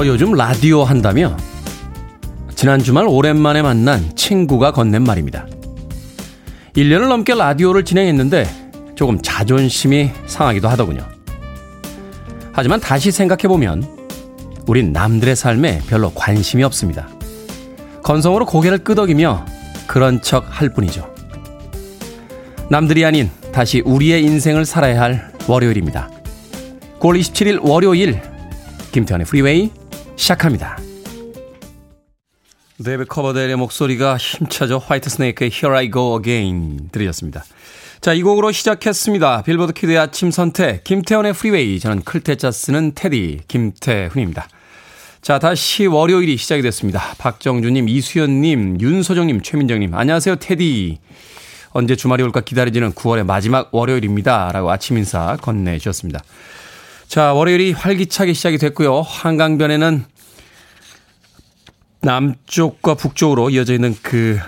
너 요즘 라디오 한다며? 지난 주말 오랜만에 만난 친구가 건넨 말입니다. 1년을 넘게 라디오를 진행했는데 조금 자존심이 상하기도 하더군요. 하지만 다시 생각해보면 우린 남들의 삶에 별로 관심이 없습니다. 건성으로 고개를 끄덕이며 그런 척 할 뿐이죠. 남들이 아닌 다시 우리의 인생을 살아야 할 월요일입니다. 9월 27일 월요일 김태훈의 프리웨이 시작합니다. 데이비드 커버데일의 목소리가 힘차죠. 화이트 스네이크의 Here I Go Again 들으셨습니다. 자, 이 곡으로 시작했습니다. 빌보드 kid의 아침 선택, 김태훈의 프리웨이. 저는 클 태 자 쓰는 테디, 김태훈입니다. 자, 다시 월요일이 시작이 됐습니다. 박정주님, 이수연님, 윤소정님, 최민정님, 안녕하세요, 테디. 언제 주말이 올까 기다려지는 9월의 마지막 월요일입니다. 라고 아침 인사 건네주셨습니다. 자, 월요일이 활기차게 시작이 됐고요. 한강변에는 남쪽과 북쪽으로 이어져 있는 그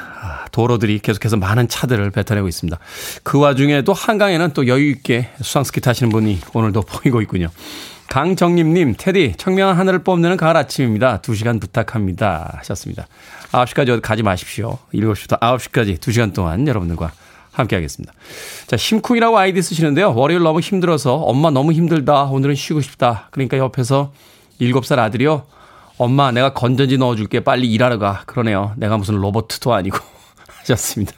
도로들이 계속해서 많은 차들을 뱉어내고 있습니다. 그 와중에도 한강에는 또 여유 있게 수상스키 타시는 분이 오늘도 보이고 있군요. 강정림님, 테디, 청명한 하늘을 뽐내는 가을 아침입니다. 2시간 부탁합니다. 하셨습니다. 9시까지 어디 가지 마십시오. 7시부터 9시까지 2시간 동안 여러분들과 함께 하겠습니다. 자, 심쿵이라고 아이디 쓰시는데요. 월요일 너무 힘들어서 엄마 너무 힘들다. 오늘은 쉬고 싶다. 그러니까 옆에서 7살 아들이요. 엄마 내가 건전지 넣어줄게. 빨리 일하러 가. 그러네요. 내가 무슨 로버트도 아니고. 하셨습니다.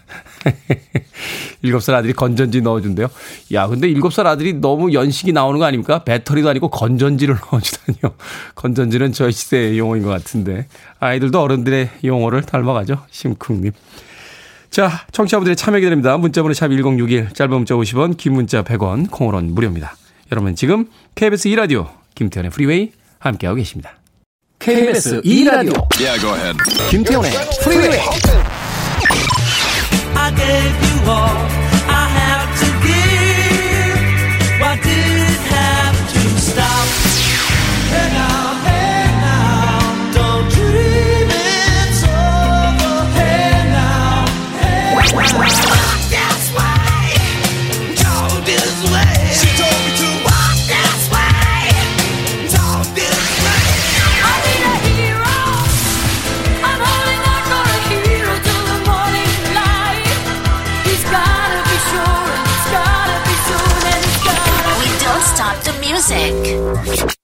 7살 아들이 건전지 넣어준대요. 야, 근데 7살 아들이 너무 연식이 나오는 거 아닙니까? 배터리도 아니고 건전지를 넣어주다니요. 건전지는 저희 시대의 용어인 것 같은데. 아이들도 어른들의 용어를 닮아가죠. 심쿵님. 자, 청취자분들의 참여 기다립니다. 문자번호 샵 1061, 짧은 문자 50원, 긴 문자 100원, 콩으로는 무료입니다. 여러분 지금 KBS 2라디오 김태훈의 프리웨이 함께하고 계십니다. KBS 2라디오 yeah, 김태훈의 프리웨이 I gave you all music.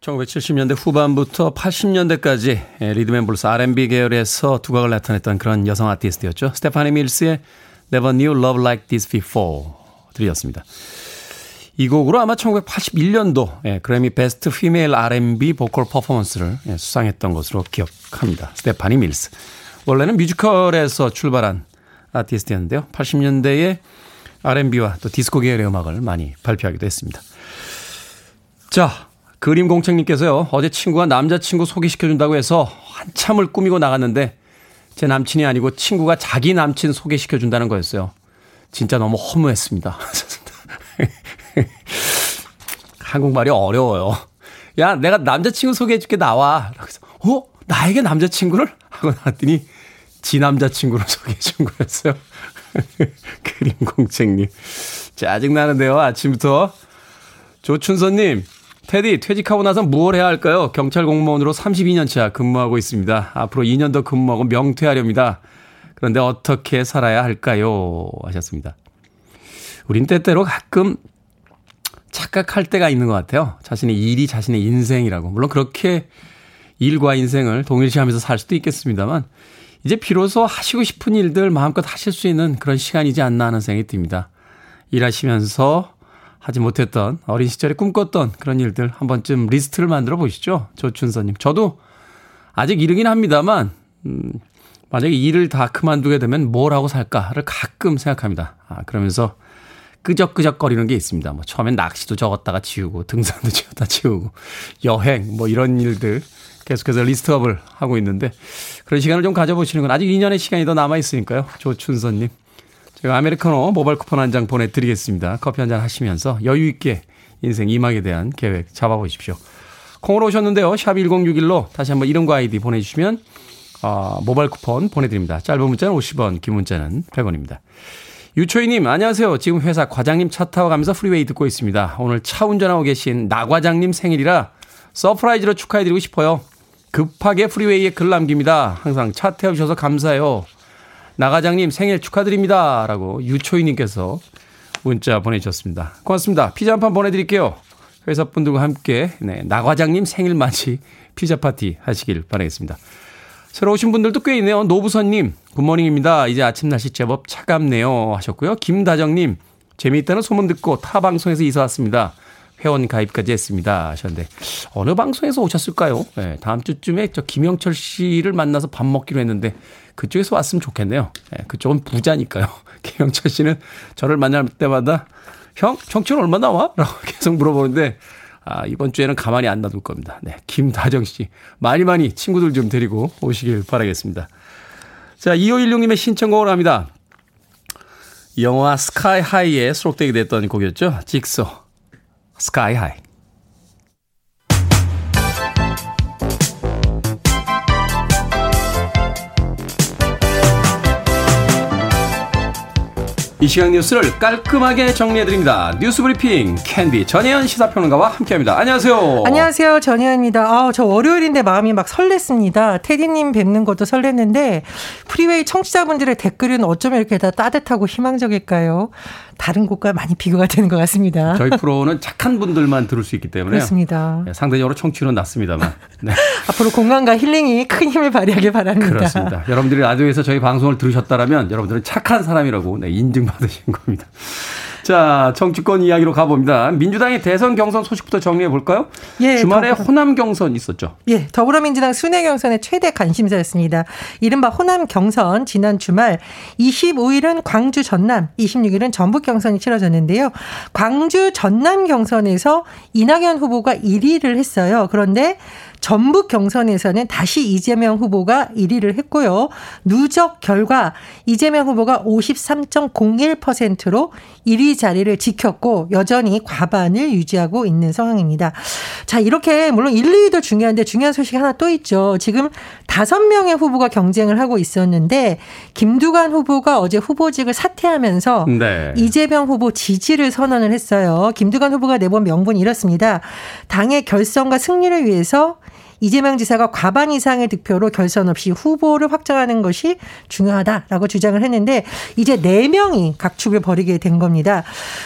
1970년대 후반부터 80년대까지 rhythm and blues R&B 계열에서 두각을 나타냈던 그런 여성 아티스트였죠. 스테파니 밀스의 Never Knew Love Like This Before 들으셨습니다. 이 곡으로 아마 1981년도 예, 그래미 베스트 피메일 R&B 보컬 퍼포먼스를 예, 수상했던 것으로 기억합니다. 스테파니 밀스. 원래는 뮤지컬에서 출발한 아티스트였는데요. 80년대에 R&B와 또 디스코 계열의 음악을 많이 발표하기도 했습니다. 자, 그림 공책님께서요, 어제 친구가 남자친구 소개시켜준다고 해서 한참을 꾸미고 나갔는데, 제 남친이 아니고 친구가 자기 남친 소개시켜준다는 거였어요. 진짜 너무 허무했습니다. 한국말이 어려워요. 야, 내가 남자친구 소개해줄게, 나와. 그래서, 어? 나에게 남자친구를? 하고 나왔더니, 지 남자친구를 소개해준 거였어요. 그림공책님. 짜증나는데요, 아침부터. 조춘선님, 테디, 퇴직하고 나서 무엇 해야 할까요? 경찰 공무원으로 32년차 근무하고 있습니다. 앞으로 2년 더 근무하고 명퇴하렵니다. 그런데 어떻게 살아야 할까요? 하셨습니다. 우린 때때로 가끔 착각할 때가 있는 것 같아요. 자신의 일이 자신의 인생이라고. 물론 그렇게 일과 인생을 동일시하면서 살 수도 있겠습니다만, 이제 비로소 하시고 싶은 일들 마음껏 하실 수 있는 그런 시간이지 않나 하는 생각이 듭니다. 일하시면서 하지 못했던 어린 시절에 꿈꿨던 그런 일들 한 번쯤 리스트를 만들어 보시죠. 조춘서님. 저도 아직 이르긴 합니다만, 음, 만약에 일을 다 그만두게 되면 뭘 하고 살까를 가끔 생각합니다. 아, 그러면서 끄적끄적거리는 게 있습니다. 뭐 처음엔 낚시도 적었다가 지우고 등산도 지웠다 지우고 여행 뭐 이런 일들 계속해서 list up을 하고 있는데 그런 시간을 좀 가져보시는 건 아직 2년의 시간이 더 남아 있으니까요. 조춘서님. 제가 아메리카노 모바일 쿠폰 한 장 보내드리겠습니다. 커피 한 잔 하시면서 여유 있게 인생 이막에 대한 계획 잡아보십시오. 콩으로 오셨는데요. 샵 1061로 다시 한번 이름과 아이디 보내주시면 어, 모바일 쿠폰 보내드립니다. 짧은 문자는 50원, 긴 문자는 100원입니다. 유초희님, 안녕하세요. 지금 회사 과장님 차 타고 가면서 프리웨이 듣고 있습니다. 오늘 차 운전하고 계신 나 과장님 생일이라 surprise로 축하해드리고 싶어요. 급하게 프리웨이에 글 남깁니다. 항상 차 태워주셔서 감사해요. 나과장님 생일 축하드립니다. 라고 유초희님께서 문자 보내주셨습니다. 고맙습니다. 피자 한 판 보내드릴게요. 회사 분들과 함께 네, 나과장님 생일 맞이 피자 파티 하시길 바라겠습니다. 새로 오신 분들도 꽤 있네요. 노부선님, 굿모닝입니다. 이제 아침 날씨 제법 차갑네요. 하셨고요. 김다정님, 재미있다는 소문 듣고 타 방송에서 이사 왔습니다. 회원 가입까지 했습니다. 하셨는데, 어느 방송에서 오셨을까요? 네, 다음 주쯤에 저 김영철 씨를 만나서 밥 먹기로 했는데, 그쪽에서 왔으면 좋겠네요. 네, 그쪽은 부자니까요. 김영철 씨는 저를 만날 때마다, 형, 청춘 얼마 나와? 라고 계속 물어보는데, 아, 이번 주에는 가만히 안 놔둘 겁니다. 네. 김다정 씨. 많이 많이 친구들 좀 데리고 오시길 바라겠습니다. 자, 2516님의 신청곡을 합니다. 영화 Sky High에 수록되게 됐던 곡이었죠. 직소. Sky High. 이 시간 뉴스를 깔끔하게 정리해드립니다. 뉴스 브리핑 캔디 전혜연 시사평론가와 함께합니다. 안녕하세요. 안녕하세요. 전혜연입니다. 아, 저 월요일인데 마음이 막 설렜습니다. 테디님 뵙는 것도 설렜는데 Freeway 청취자분들의 댓글은 어쩌면 이렇게 다 따뜻하고 희망적일까요? 다른 곳과 많이 비교가 되는 것 같습니다. 저희 프로는 착한 분들만 들을 수 있기 때문에 그렇습니다. 네, 상대적으로 청취율은 낮습니다만 네. 앞으로 공간과 힐링이 큰 힘을 발휘하길 바랍니다. 그렇습니다. 여러분들이 라디오에서 저희 방송을 들으셨다면 여러분들은 착한 사람이라고 네, 인증 받으신 겁니다. 자, 정치권 이야기로 가봅니다. 민주당의 대선 경선 소식부터 정리해 볼까요? 예, 주말에 더불어... 호남 경선 있었죠. 예, 더불어민주당 순회 경선의 최대 관심사였습니다. 이른바 호남 경선 지난 주말 25일은 광주 전남, 26일은 전북 경선이 치러졌는데요. 광주 전남 경선에서 이낙연 후보가 1위를 했어요. 그런데 전북 경선에서는 다시 이재명 후보가 1위를 했고요. 누적 결과 이재명 후보가 53.01%로 1위 자리를 지켰고 여전히 과반을 유지하고 있는 상황입니다. 자, 이렇게 물론 1, 2위도 중요한데 중요한 소식 하나 또 있죠. 지금 5명의 후보가 경쟁을 하고 있었는데 김두관 후보가 어제 후보직을 사퇴하면서 네. 이재명 후보 지지를 선언을 했어요. 김두관 후보가 내본 명분이 이렇습니다. 당의 결성과 승리를 위해서 이재명 지사가 과반 이상의 득표로 결선 없이 후보를 확정하는 것이 중요하다라고 주장을 했는데 이제 4명이 각축을 벌이게 된 겁니다.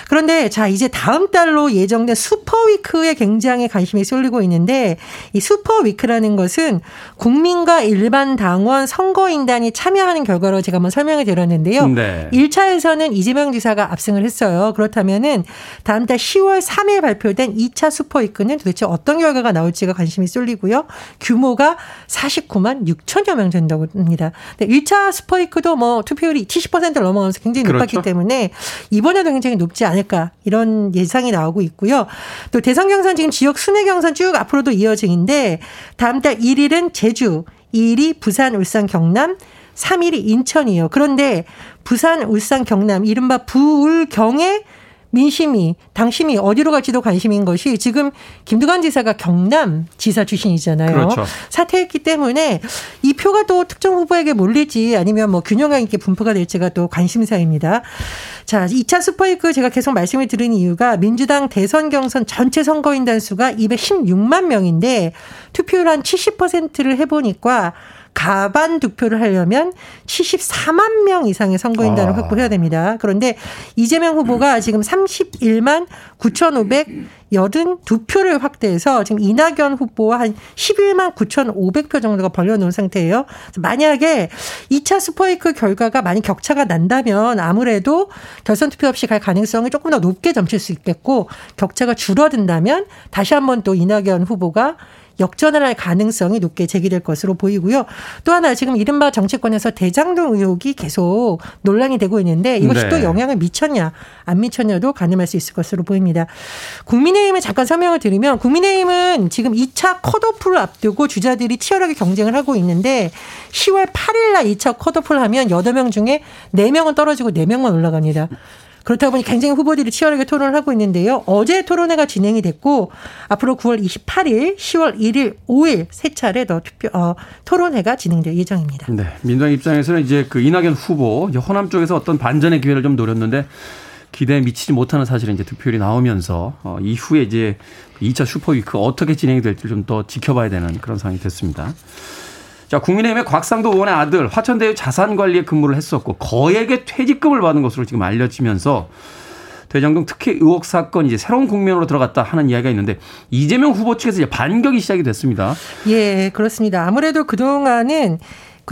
그런데 자, 이제 다음 달로 예정된 슈퍼위크에 굉장히 관심이 쏠리고 있는데 이 슈퍼위크라는 것은 국민과 일반 당원 선거인단이 참여하는 결과로 제가 한번 설명을 드렸는데요. 네. 1차에서는 이재명 지사가 압승을 했어요. 그렇다면은 다음 달 10월 3일 발표된 2차 슈퍼위크는 도대체 어떤 결과가 나올지가 관심이 쏠리고요. 규모가 49만 6천여 명 된다고 합니다. 1차 슈퍼위크도 뭐 투표율이 70%를 넘어가면서 굉장히 그렇죠. 높았기 때문에 이번에도 굉장히 높지 않을까 이런 예상이 나오고 있고요. 또 대선 경선 지금 지역 순회 경선 쭉 앞으로도 이어지는데 다음 달 1일은 제주, 2일이 부산, 울산, 경남, 3일이 인천이에요. 그런데 부산, 울산, 경남 이른바 부울경의 민심이 당심이 어디로 갈지도 관심인 것이 지금 김두관 지사가 경남 지사 출신이잖아요. 그렇죠. 사퇴했기 때문에 이 표가 또 특정 후보에게 몰릴지 아니면 뭐 균형감 있게 분포가 될지가 또 관심사입니다. 자, 2차 스파이크 제가 계속 말씀을 드린 이유가 민주당 대선 경선 전체 선거인단 수가 216만 명인데 투표율 한 70%를 해 보니까 가반 득표를 하려면 74만 명 이상의 선거인단을 아. 확보해야 됩니다. 그런데 이재명 후보가 지금 31만 9,582표를 확대해서 지금 이낙연 후보와 한 11만 9,500표 정도가 벌려놓은 상태예요. 만약에 2차 스포이크 결과가 많이 격차가 난다면 아무래도 결선 투표 없이 갈 가능성이 조금 더 높게 점칠 수 있겠고 격차가 줄어든다면 다시 한번 또 이낙연 후보가 역전을 할 가능성이 높게 제기될 것으로 보이고요. 또 하나 지금 이른바 정치권에서 대장동 의혹이 계속 논란이 되고 있는데 이것이 네. 또 영향을 미쳤냐 안 미쳤냐도 가늠할 수 있을 것으로 보입니다. 국민의힘을 잠깐 설명을 드리면 국민의힘은 지금 2차 컷오프를 앞두고 주자들이 치열하게 경쟁을 하고 있는데 10월 8일 날 2차 컷오프를 하면 8명 중에 4명은 떨어지고 4명만 올라갑니다. 그렇다 보니 굉장히 후보들이 치열하게 토론을 하고 있는데요. 어제 토론회가 진행이 됐고 앞으로 9월 28일, 10월 1일, 5일 세 차례 더 투표 어, 토론회가 진행될 예정입니다. 네, 민주당 입장에서는 이제 그 이낙연 후보 호남 쪽에서 어떤 반전의 기회를 좀 노렸는데 기대에 미치지 못하는 사실은 이제 득표율이 나오면서 어, 이후에 이제 2차 슈퍼위크 어떻게 진행이 될지 좀 더 지켜봐야 되는 그런 상황이 됐습니다. 자, 국민의힘의 곽상도 의원의 아들 화천대유 자산관리에 근무를 했었고 거액의 퇴직금을 받은 것으로 지금 알려지면서 대장동 특혜 의혹 사건 이제 새로운 국면으로 들어갔다 하는 이야기가 있는데 이재명 후보 측에서 이제 반격이 시작이 됐습니다. 예, 그렇습니다. 아무래도 그동안은 그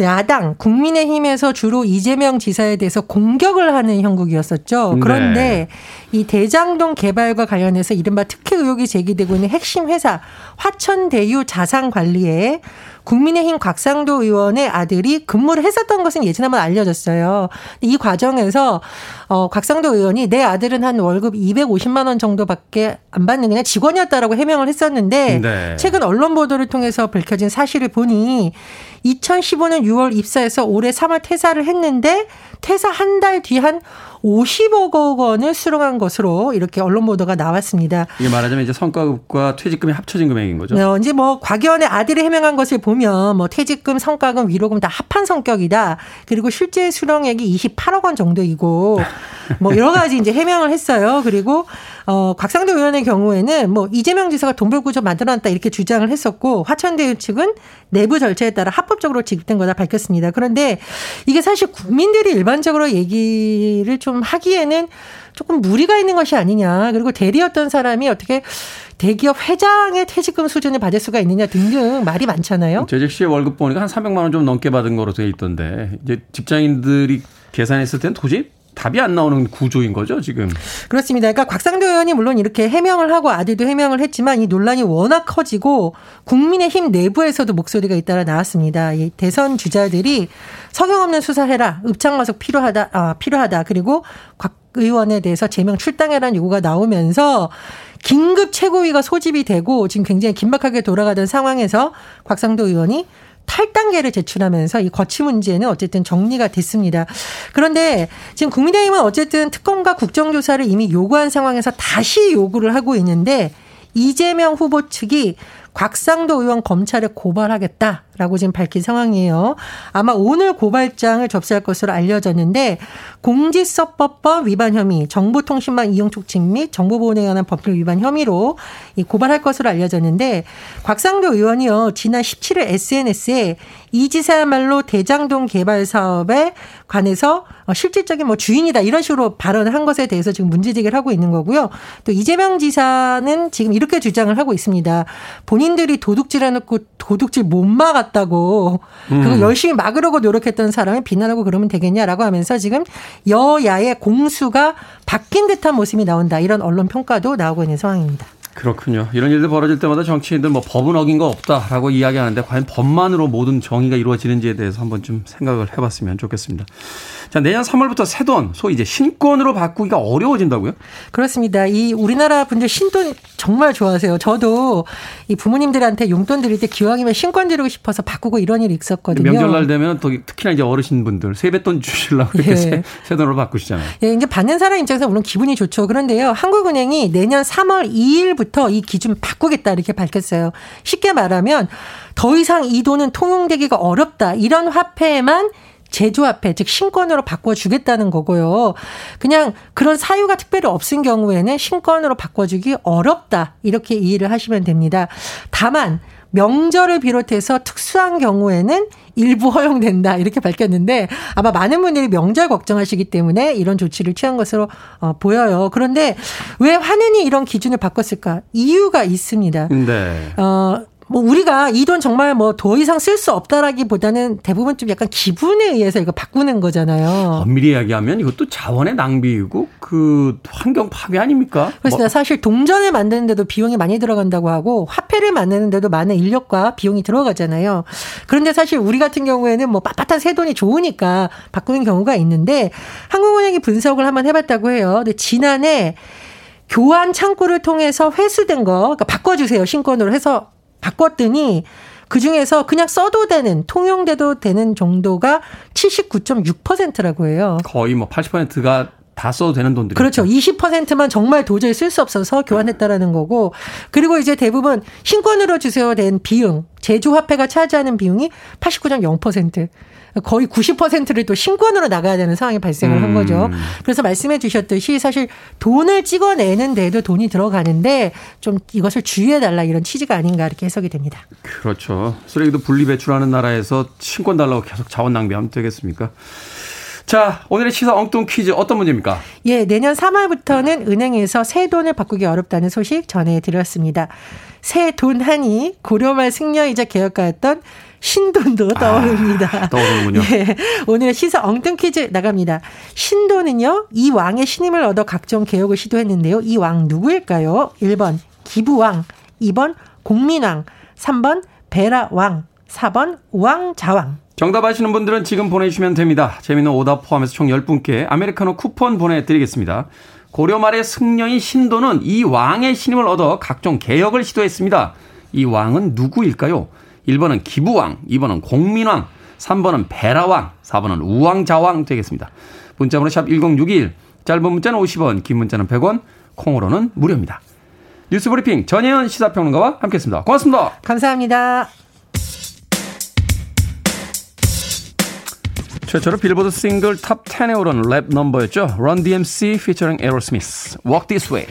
야당 국민의힘에서 주로 이재명 지사에 대해서 공격을 하는 형국이었었죠. 네. 그런데 네. 이 대장동 개발과 관련해서 이른바 특혜 의혹이 제기되고 있는 핵심 회사 화천대유 자산관리에 국민의힘 곽상도 의원의 아들이 근무를 했었던 것은 예전에 한번 알려졌어요. 이 과정에서 어 곽상도 의원이 내 아들은 한 월급 250만 원 정도밖에 안 받는 그냥 직원이었다라고 해명을 했었는데 네. 최근 언론 보도를 통해서 밝혀진 사실을 보니 2015년 6월 입사해서 올해 3월 퇴사를 했는데 퇴사 한 달 뒤 한 50억 원을 수령한 것으로 이렇게 언론 보도가 나왔습니다. 이게 말하자면 이제 성과급과 퇴직금이 합쳐진 금액인 거죠. 네, 이제 뭐 곽의원의 아들이 해명한 것을 보면 뭐 퇴직금, 성과금, 위로금 다 합한 성격이다. 그리고 실제 수령액이 28억 원 정도이고 뭐 여러 가지 이제 해명을 했어요. 그리고 어 곽상도 의원의 경우에는 뭐 이재명 지사가 돈벌구조 만들어놨다 이렇게 주장을 했었고 화천대유 측은 내부 절차에 따라 합법적으로 지급된 거다 밝혔습니다. 그런데 이게 사실 국민들이 일반적으로 얘기를 좀 하기에는 조금 무리가 있는 것이 아니냐. 그리고 대리였던 사람이 어떻게 대기업 회장의 퇴직금 수준을 받을 수가 있느냐 등등 말이 많잖아요. 재직 시의 월급 보니까 한 300만 원 좀 넘게 받은 거로 돼 있던데 이제 직장인들이 계산했을 때는 도저히 답이 안 나오는 구조인 거죠, 지금. 그렇습니다. 그러니까 곽상도 의원이 물론 이렇게 해명을 하고 아들도 해명을 했지만 이 논란이 워낙 커지고 국민의힘 내부에서도 목소리가 잇따라 나왔습니다. 이 대선 주자들이 석영 없는 수사해라. 읍창마속 필요하다. 아, 필요하다. 그리고 곽 의원에 대해서 제명 출당해라는 요구가 나오면서 긴급 최고위가 소집이 되고 지금 굉장히 긴박하게 돌아가던 상황에서 곽상도 의원이 탈단계를 제출하면서 이 거치 문제는 어쨌든 정리가 됐습니다. 그런데 지금 국민의힘은 어쨌든 특검과 국정조사를 이미 요구한 상황에서 다시 요구를 하고 있는데 이재명 후보 측이 곽상도 의원 검찰에 고발하겠다라고 지금 밝힌 상황이에요. 아마 오늘 고발장을 접수할 것으로 알려졌는데 공직선거법 위반 혐의, 정보통신망 이용 촉진 및 정보보호에 관한 법률 위반 혐의로 고발할 것으로 알려졌는데 곽상도 의원이요 지난 17일 SNS에 이 지사야말로 대장동 개발 사업에 관해서 실질적인 뭐 주인이다 이런 식으로 발언을 한 것에 대해서 지금 문제 제기를 하고 있는 거고요. 또 이재명 지사는 지금 이렇게 주장을 하고 있습니다. 본 인들이 도둑질 해놓고 도둑질 못 막았다고 그거 음. 열심히 막으려고 노력했던 사람을 비난하고 그러면 되겠냐라고 하면서 지금 여야의 공수가 바뀐 듯한 모습이 나온다 이런 언론 평가도 나오고 있는 상황입니다. 그렇군요. 이런 일들 벌어질 때마다 정치인들 뭐 법은 어긴 거 없다라고 이야기하는데 과연 법만으로 모든 정의가 이루어지는지에 대해서 한번 좀 생각을 해봤으면 좋겠습니다. 자, 내년 3월부터 새 돈, 소위 이제 신권으로 바꾸기가 어려워진다고요? 그렇습니다. 이 우리나라 분들 신돈 정말 좋아하세요. 저도 이 부모님들한테 용돈 드릴 때 기왕이면 신권 드리고 싶어서 바꾸고 이런 일이 있었거든요. 명절날 되면 또 특히나 이제 어르신 분들 세뱃돈 주시려고 이렇게 예. 새, 새 돈으로 바꾸시잖아요. 예, 이제 받는 사람 입장에서 물론 기분이 좋죠. 그런데요. 한국은행이 내년 3월 2일부터 이 기준 바꾸겠다 이렇게 밝혔어요. 쉽게 말하면 더 이상 이 돈은 통용되기가 어렵다. 이런 화폐에만 제조화폐, 즉 신권으로 바꿔주겠다는 거고요. 그냥 그런 사유가 특별히 없은 경우에는 신권으로 바꿔주기 어렵다. 이렇게 이해를 하시면 됩니다. 다만 명절을 비롯해서 특수한 경우에는 일부 허용된다 이렇게 밝혔는데 아마 많은 분들이 명절 걱정하시기 때문에 이런 조치를 취한 것으로 어, 보여요. 그런데 왜 화내니 이런 기준을 바꿨을까? 이유가 있습니다. 네. 어, 뭐 우리가 이 돈 정말 뭐 더 이상 쓸 수 없다라기보다는 대부분 좀 약간 기분에 의해서 이거 바꾸는 거잖아요. 엄밀히 이야기하면 이것도 자원의 낭비이고 그 환경 파괴 아닙니까? 그렇습니다. 뭐. 사실 동전을 만드는데도 비용이 많이 들어간다고 하고 화폐를 만드는데도 많은 인력과 비용이 들어가잖아요. 그런데 사실 우리 같은 경우에는 뭐 빳빳한 새 돈이 좋으니까 바꾸는 경우가 있는데 한국은행이 분석을 한번 해봤다고 해요. 근데 지난해 교환 창구를 통해서 회수된 거, 그러니까 바꿔주세요 신권으로 해서 바꿨더니 그 중에서 그냥 써도 되는 통용돼도 되는 정도가 79.6%라고 해요. 거의 뭐 80%가 다 써도 되는 돈들이 그렇죠. 20%만 정말 도저히 쓸 수 없어서 교환했다라는 거고 그리고 이제 대부분 신권으로 주세요 된 비용 제조 화폐가 차지하는 비용이 89.0% 거의 90%를 또 신권으로 나가야 되는 상황이 발생을 한 거죠. 음. 그래서 말씀해 주셨듯이 사실 돈을 찍어내는데도 돈이 들어가는데 좀 이것을 주의해 달라 이런 취지가 아닌가 이렇게 해석이 됩니다. 그렇죠. 쓰레기도 분리 배출하는 나라에서 신권 달라고 계속 자원 낭비하면 되겠습니까? 자, 오늘의 시사 엉뚱 퀴즈 어떤 문제입니까? 예, 내년 3월부터는 은행에서 새 돈을 바꾸기 어렵다는 소식 전해드렸습니다. 새 돈 하니 고려말 승려이자 개혁가였던 신돈도 떠오릅니다. 아, 떠오르는군요. 예, 오늘의 시사 엉뚱 퀴즈 나갑니다. 신돈은요, 이 왕의 신임을 얻어 각종 개혁을 시도했는데요. 이 왕 누구일까요? 1번 기부왕, 2번 공민왕, 3번 베라왕, 4번 우왕좌왕. 정답 아시는 분들은 지금 보내주시면 됩니다. 재미있는 오답 포함해서 총 10분께 아메리카노 쿠폰 보내드리겠습니다. 고려 말의 승려인 신도는 이 왕의 신임을 얻어 각종 개혁을 시도했습니다. 이 왕은 누구일까요? 1번은 기부왕, 2번은 공민왕, 3번은 베라왕, 4번은 우왕좌왕 되겠습니다. 문자번호 샵 1061, 짧은 문자는 50원, 긴 문자는 100원, 콩으로는 무료입니다. 뉴스브리핑 전혜연 시사평론가와 함께했습니다. 고맙습니다. 감사합니다. 최초로 빌보드 싱글 Top 10에 오른 랩 넘버였죠. Run DMC featuring Aerosmith. Walk This Way.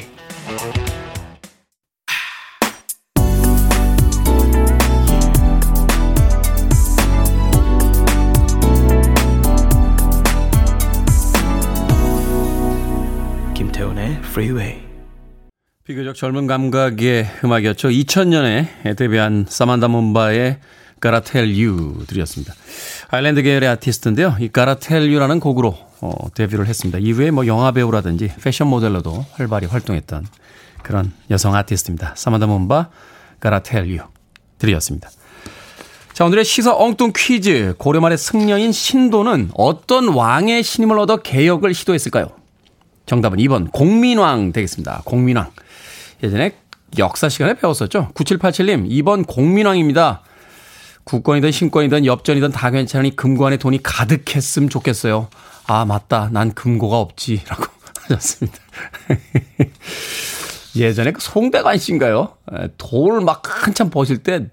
김태훈의 Freeway. 비교적 젊은 감각의 음악이었죠. 2000년에 데뷔한 사만다 몬바의 You 들이었습니다. 아일랜드 계열의 아티스트인데요. 이 Tell You라는 곡으로 어, 데뷔를 했습니다. 이후에 뭐 영화 배우라든지 패션 모델로도 활발히 활동했던 그런 여성 아티스트입니다. 사만다 몬바 You 들이었습니다. 자, 오늘의 시사 엉뚱 퀴즈. 고려 말의 승려인 신도는 어떤 왕의 신임을 얻어 개혁을 시도했을까요? 정답은 2번 공민왕 되겠습니다. 공민왕. 예전에 역사 시간에 배웠었죠. 9787님 2번 공민왕입니다. 국권이든 신권이든 엽전이든 다 괜찮으니 금고 안에 돈이 가득했으면 좋겠어요. 아 맞다. 난 금고가 없지. 라고 하셨습니다. 예전에 그 송대관 씨인가요? 돈을 막 한참 버실 때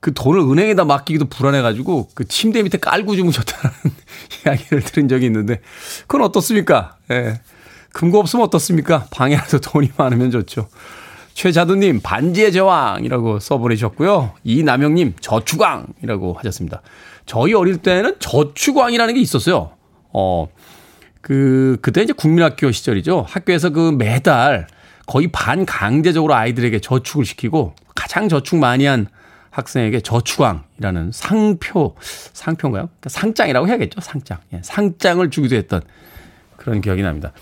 그 돈을 은행에다 맡기기도 불안해가지고 그 침대 밑에 깔고 주무셨다는 이야기를 들은 적이 있는데 그건 어떻습니까? 예. 금고 없으면 어떻습니까? 방에라도 돈이 많으면 좋죠. 최자두님, 반지의 제왕이라고 써보내셨고요. 이남영님, 저축왕이라고 하셨습니다. 저희 어릴 때는 저축왕이라는 게 있었어요. 어, 그, 그때 이제 국민학교 시절이죠. 학교에서 그 매달 거의 반강제적으로 아이들에게 저축을 시키고 가장 저축 많이 한 학생에게 저축왕이라는 상표, 상표인가요? 그러니까 상장이라고 해야겠죠. 상장. 예, 상장을 주기도 했던 그런 기억이 납니다.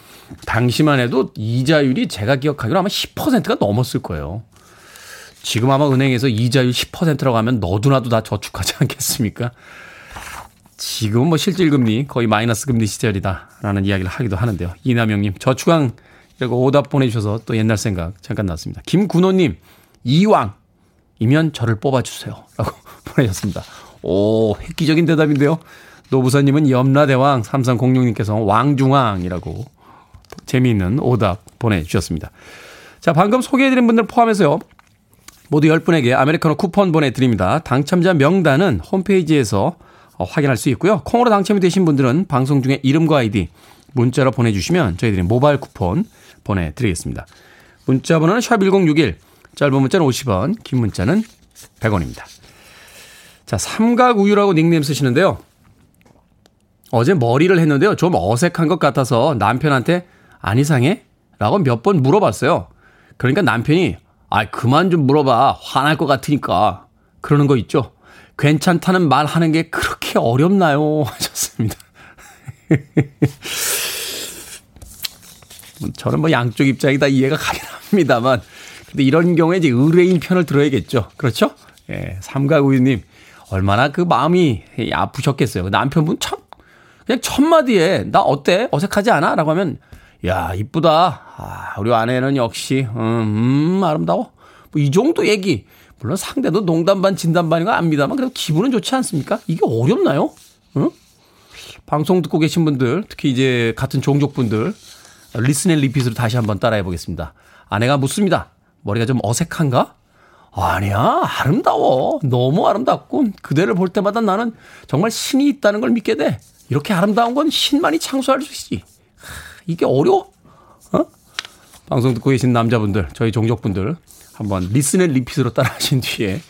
당시만 해도 이자율이 제가 기억하기로 아마 10%가 넘었을 거예요. 지금 아마 은행에서 이자율 10%라고 하면 너도나도 다 저축하지 않겠습니까? 지금은 뭐 실질금리 거의 마이너스 금리 시절이다라는 이야기를 하기도 하는데요. 이남영님 저축왕 이라고 오답 보내주셔서 또 옛날 생각 잠깐 났습니다. 김군호님 이왕이면 저를 뽑아주세요. 라고 보내셨습니다. 오 획기적인 대답인데요. 노부사님은 염라대왕, 삼성공룡님께서 왕중왕이라고 재미있는 오답 보내주셨습니다. 자, 방금 소개해드린 분들 포함해서요. 모두 10분에게 아메리카노 쿠폰 보내드립니다. 당첨자 명단은 홈페이지에서 확인할 수 있고요. 콩으로 당첨이 되신 분들은 방송 중에 이름과 아이디 문자로 보내주시면 저희들이 모바일 쿠폰 보내드리겠습니다. 문자 번호는 샵1061, 짧은 문자는 50원, 긴 문자는 100원입니다. 자, 삼각우유라고 닉네임 쓰시는데요. 어제 머리를 했는데요. 좀 어색한 것 같아서 남편한테 안 이상해? 라고 몇 번 물어봤어요. 그러니까 남편이 아 그만 좀 물어봐. 화날 것 같으니까. 그러는 거 있죠. 괜찮다는 말 하는 게 그렇게 어렵나요? 하셨습니다. 저는 뭐 양쪽 입장이 다 이해가 가긴 합니다만. 근데 이런 경우에 이제 의뢰인 편을 들어야겠죠. 그렇죠? 예, 삼가우유님. 얼마나 그 마음이 아프셨겠어요. 남편분 참 그냥 첫 마디에 나 어때? 어색하지 않아? 라고 하면 야 이쁘다. 아, 우리 아내는 역시 음, 음 아름다워. 뭐 이 정도 얘기. 물론 상대도 농담 반 진담 반인 거 압니다만 그래도 기분은 좋지 않습니까? 이게 어렵나요? 응? 방송 듣고 계신 분들, 특히 이제 같은 종족분들, listen and repeat으로 다시 한번 따라해 보겠습니다. 아내가 묻습니다. 머리가 좀 어색한가? 아니야, 아름다워. 너무 아름답군. 그대를 볼 때마다 나는 정말 신이 있다는 걸 믿게 돼. 이렇게 아름다운 건 신만이 창조할 수 있지. 이게 어려워? 어? 방송 듣고 계신 남자분들, 저희 종족분들, 한번 listen and repeat으로 따라하신 뒤에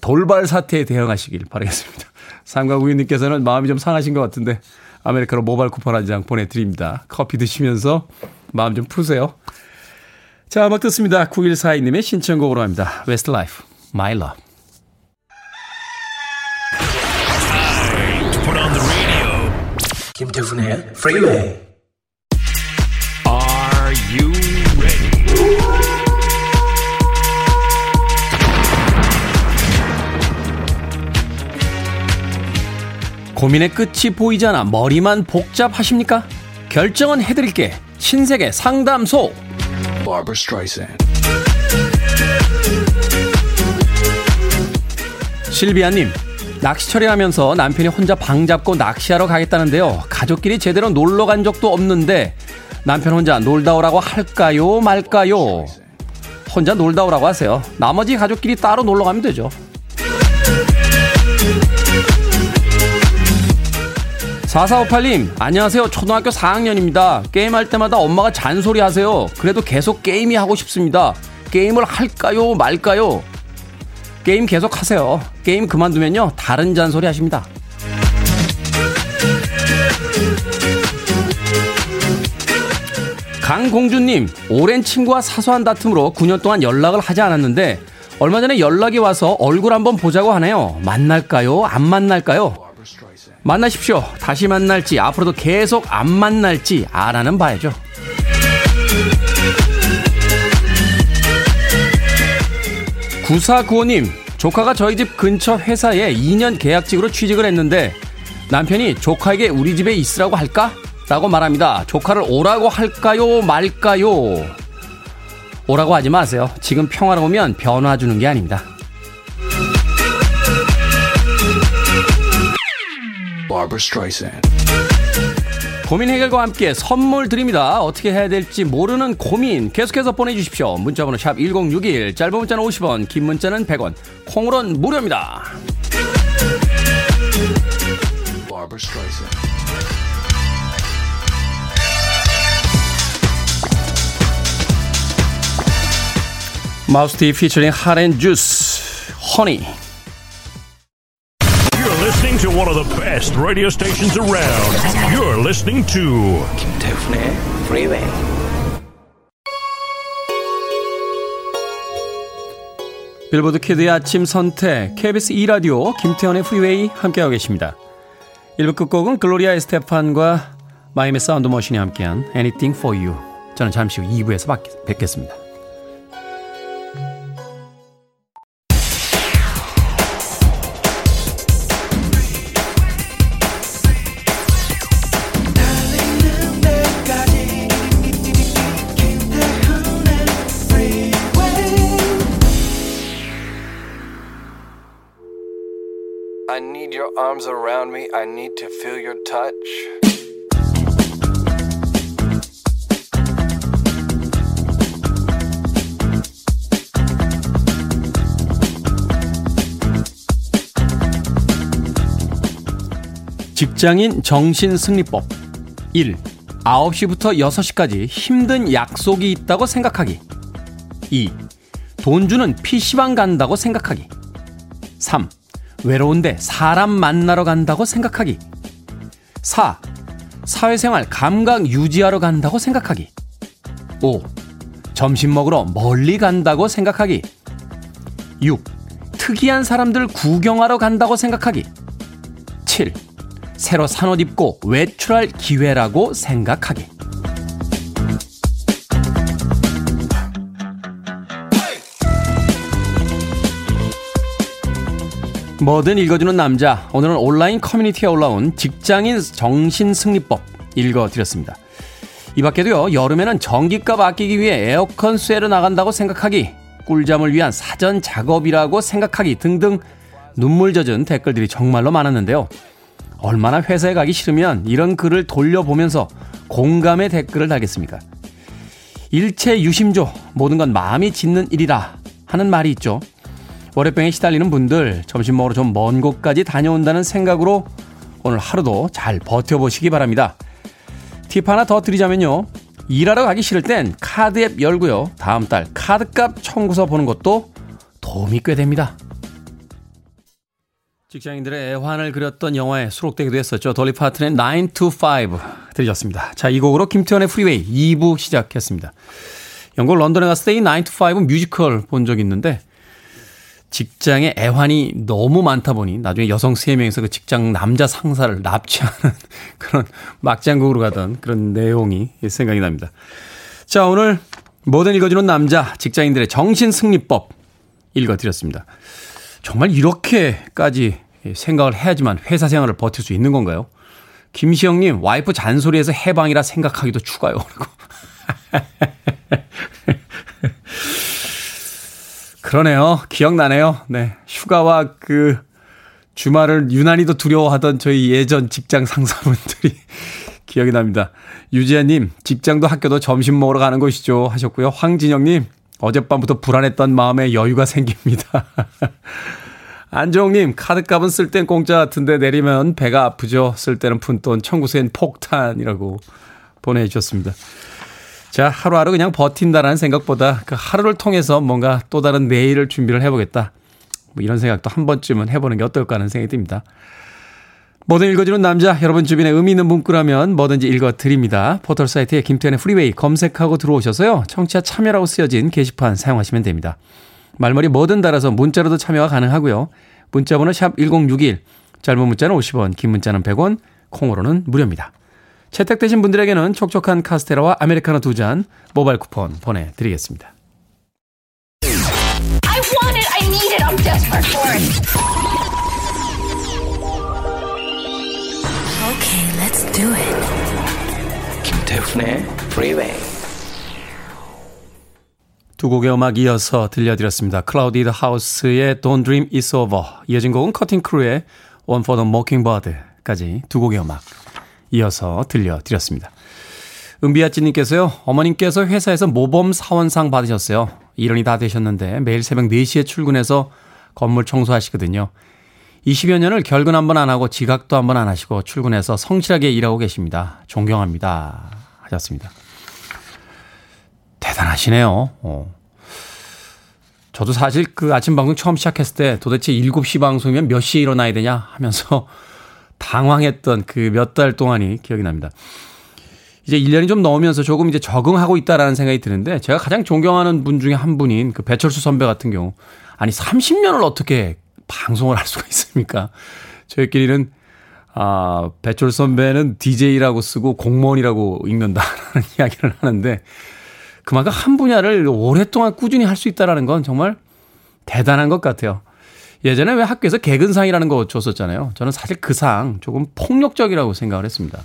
돌발 사태에 대응하시길 바라겠습니다. 삼가구이님께서는 마음이 좀 상하신 것 같은데 아메리카노 모바일 쿠폰 한 장 보내드립니다. 커피 드시면서 마음 좀 푸세요. 자, 음악 듣습니다. 9142님의 신청곡으로 합니다. Westlife, My Love. Put 김태훈의 Freeway. Are you ready? 고민의 끝이 보이지 않아 머리만 복잡하십니까? 결정은 해드릴게. 신세계 상담소. Barbara Streisand. 실비아님, 낚시 처리 하면서 남편이 혼자 방 잡고 낚시하러 가겠다는데요. 가족끼리 제대로 놀러 간 적도 없는데 남편 혼자 놀다 오라고 할까요? 말까요? 혼자 놀다 오라고 하세요. 나머지 가족끼리 따로 놀러 가면 되죠. 4458님, 안녕하세요. 초등학교 4학년입니다. 게임할 때마다 엄마가 잔소리 하세요. 그래도 계속 게임이 하고 싶습니다. 게임을 할까요? 말까요? 게임 계속 하세요. 게임 그만두면요. 다른 잔소리 하십니다. 강공주님, 오랜 친구와 사소한 다툼으로 9년 동안 연락을 하지 않았는데 얼마 전에 연락이 와서 얼굴 한번 보자고 하네요. 만날까요? 안 만날까요? 만나십시오. 다시 만날지 앞으로도 계속 안 만날지 알아는 봐야죠. 구사구호님, 조카가 저희 집 근처 회사에 2년 계약직으로 취직을 했는데 남편이 조카에게 우리 집에 있으라고 할까? 라고 말합니다. 조카를 오라고 할까요? 말까요? 오라고 하지 마세요. 지금 평화로우면 변화 주는 게 아닙니다. Barbara. 고민 해결과 함께 선물 드립니다. 어떻게 해야 될지 모르는 고민 계속해서 보내주십시오. 문자번호 샵 1061, 짧은 문자는 50원, 긴 문자는 100원, 콩으로는 무료입니다. 마우스티 피처링 하렌 주스, 허니. To one of the best radio stations around. You're listening to 김태훈의 Freeway. 빌보드 키드의 아침 선택, KBS 2 라디오, 김태훈의 Freeway 함께하고 계십니다. 1부 끝곡은 글로리아 에스테판과 Miami Sound Machine이 함께한 Anything for You. 저는 잠시 후 2부에서 뵙겠습니다. Arms around me. I need to feel your touch. 직장인 정신승리법 1. 9시부터 6시까지 힘든 약속이 있다고 생각하기 2. 돈 주는 PC방 간다고 생각하기 3. 외로운데 사람 만나러 간다고 생각하기 4. 사회생활 감각 유지하러 간다고 생각하기 5. 점심 먹으러 멀리 간다고 생각하기 6. 특이한 사람들 구경하러 간다고 생각하기 7. 새로 산 옷 입고 외출할 기회라고 생각하기. 뭐든 읽어주는 남자. 오늘은 온라인 커뮤니티에 올라온 직장인 정신승리법 읽어드렸습니다. 이 밖에도요, 여름에는 전기값 아끼기 위해 에어컨 쐬러 나간다고 생각하기, 꿀잠을 위한 사전 작업이라고 생각하기 등등 눈물 젖은 댓글들이 정말로 많았는데요. 얼마나 회사에 가기 싫으면 이런 글을 돌려보면서 공감의 댓글을 달겠습니까? 일체 유심조, 모든 건 마음이 짓는 일이라 하는 말이 있죠. 월요병에 시달리는 분들 점심 먹으러 좀 먼 곳까지 다녀온다는 생각으로 오늘 하루도 잘 버텨보시기 바랍니다. 팁 하나 더 드리자면요. 일하러 가기 싫을 땐 카드 앱 열고요. 다음 달 카드값 청구서 보는 것도 도움이 꽤 됩니다. 직장인들의 애환을 그렸던 영화에 수록되기도 했었죠. 돌리 파튼의 9 to 5 들으셨습니다. 자, 이 곡으로 김태훈의 Freeway 2부 시작했습니다. 영국 런던에 갔을 때 이 9 to 5 뮤지컬 본 적이 있는데 직장에 애환이 너무 많다 보니 나중에 여성 3명에서 그 직장 남자 상사를 납치하는 그런 막장극으로 가던 그런 내용이 생각이 납니다. 자, 오늘 뭐든 읽어주는 남자 직장인들의 정신승리법 읽어드렸습니다. 정말 이렇게까지 생각을 해야지만 회사 생활을 버틸 수 있는 건가요? 김시영님, 와이프 잔소리에서 해방이라 생각하기도 추가요. 그러네요. 기억나네요. 네. 휴가와 그 주말을 유난히도 두려워하던 저희 예전 직장 상사분들이 기억이 납니다. 유지아님, 직장도 학교도 점심 먹으러 가는 곳이죠. 하셨고요. 황진영님, 어젯밤부터 불안했던 마음에 여유가 생깁니다. 안정님, 카드값은 쓸 땐 공짜 같은데 내리면 배가 아프죠. 쓸 때는 푼돈, 청구세엔 폭탄이라고 보내주셨습니다. 자, 하루하루 그냥 버틴다라는 생각보다 그 하루를 통해서 뭔가 또 다른 내일을 준비를 해보겠다. 뭐 이런 생각도 한 번쯤은 해보는 게 어떨까 하는 생각이 듭니다. 뭐든 읽어주는 남자, 여러분 주변에 의미 있는 문구라면 뭐든지 읽어드립니다. 포털 사이트에 김태훈의 Freeway 검색하고 들어오셔서요. 청취자 참여라고 쓰여진 게시판 사용하시면 됩니다. 말머리 뭐든 달아서 문자로도 참여가 가능하고요. 문자번호 샵 1061, 짧은 문자는 50원, 긴 문자는 100원, 콩으로는 무료입니다. 채택되신 분들에게는 촉촉한 카스테라와 아메리카노 두 잔 모바일 쿠폰 보내드리겠습니다. I want it. I need it. I'm desperate for it. Okay, let's do it. 김태훈의 Freeway. 두 곡의 음악 이어서 들려드렸습니다. Crowded House의 Don't Dream It's Over 이어진 곡은 Cutting Crew의 One for the Mockingbird까지 두 곡의 음악 이어서 들려드렸습니다. 은비아찌님께서요, 어머님께서 회사에서 모범 사원상 받으셨어요. 일원이 다 되셨는데 매일 새벽 4시에 출근해서 건물 청소하시거든요. 20여 년을 결근 한 번 안 하고 지각도 한 번 안 하시고 출근해서 성실하게 일하고 계십니다. 존경합니다. 하셨습니다. 대단하시네요. 어. 저도 사실 그 아침 방송 처음 시작했을 때 도대체 7시 방송이면 몇 시에 일어나야 되냐 하면서 당황했던 그 몇 달 동안이 기억이 납니다. 이제 1년이 좀 넘으면서 조금 이제 적응하고 있다라는 생각이 드는데 제가 가장 존경하는 분 중에 한 분인 그 배철수 선배 같은 경우 아니 30년을 어떻게 방송을 할 수가 있습니까? 저희끼리는 아, 배철수 선배는 DJ라고 쓰고 공무원이라고 읽는다라는 이야기를 하는데 그만큼 한 분야를 오랫동안 꾸준히 할 수 있다라는 건 정말 대단한 것 같아요. 예전에 왜 학교에서 개근상이라는 거 줬었잖아요. 저는 사실 그 상 조금 폭력적이라고 생각을 했습니다.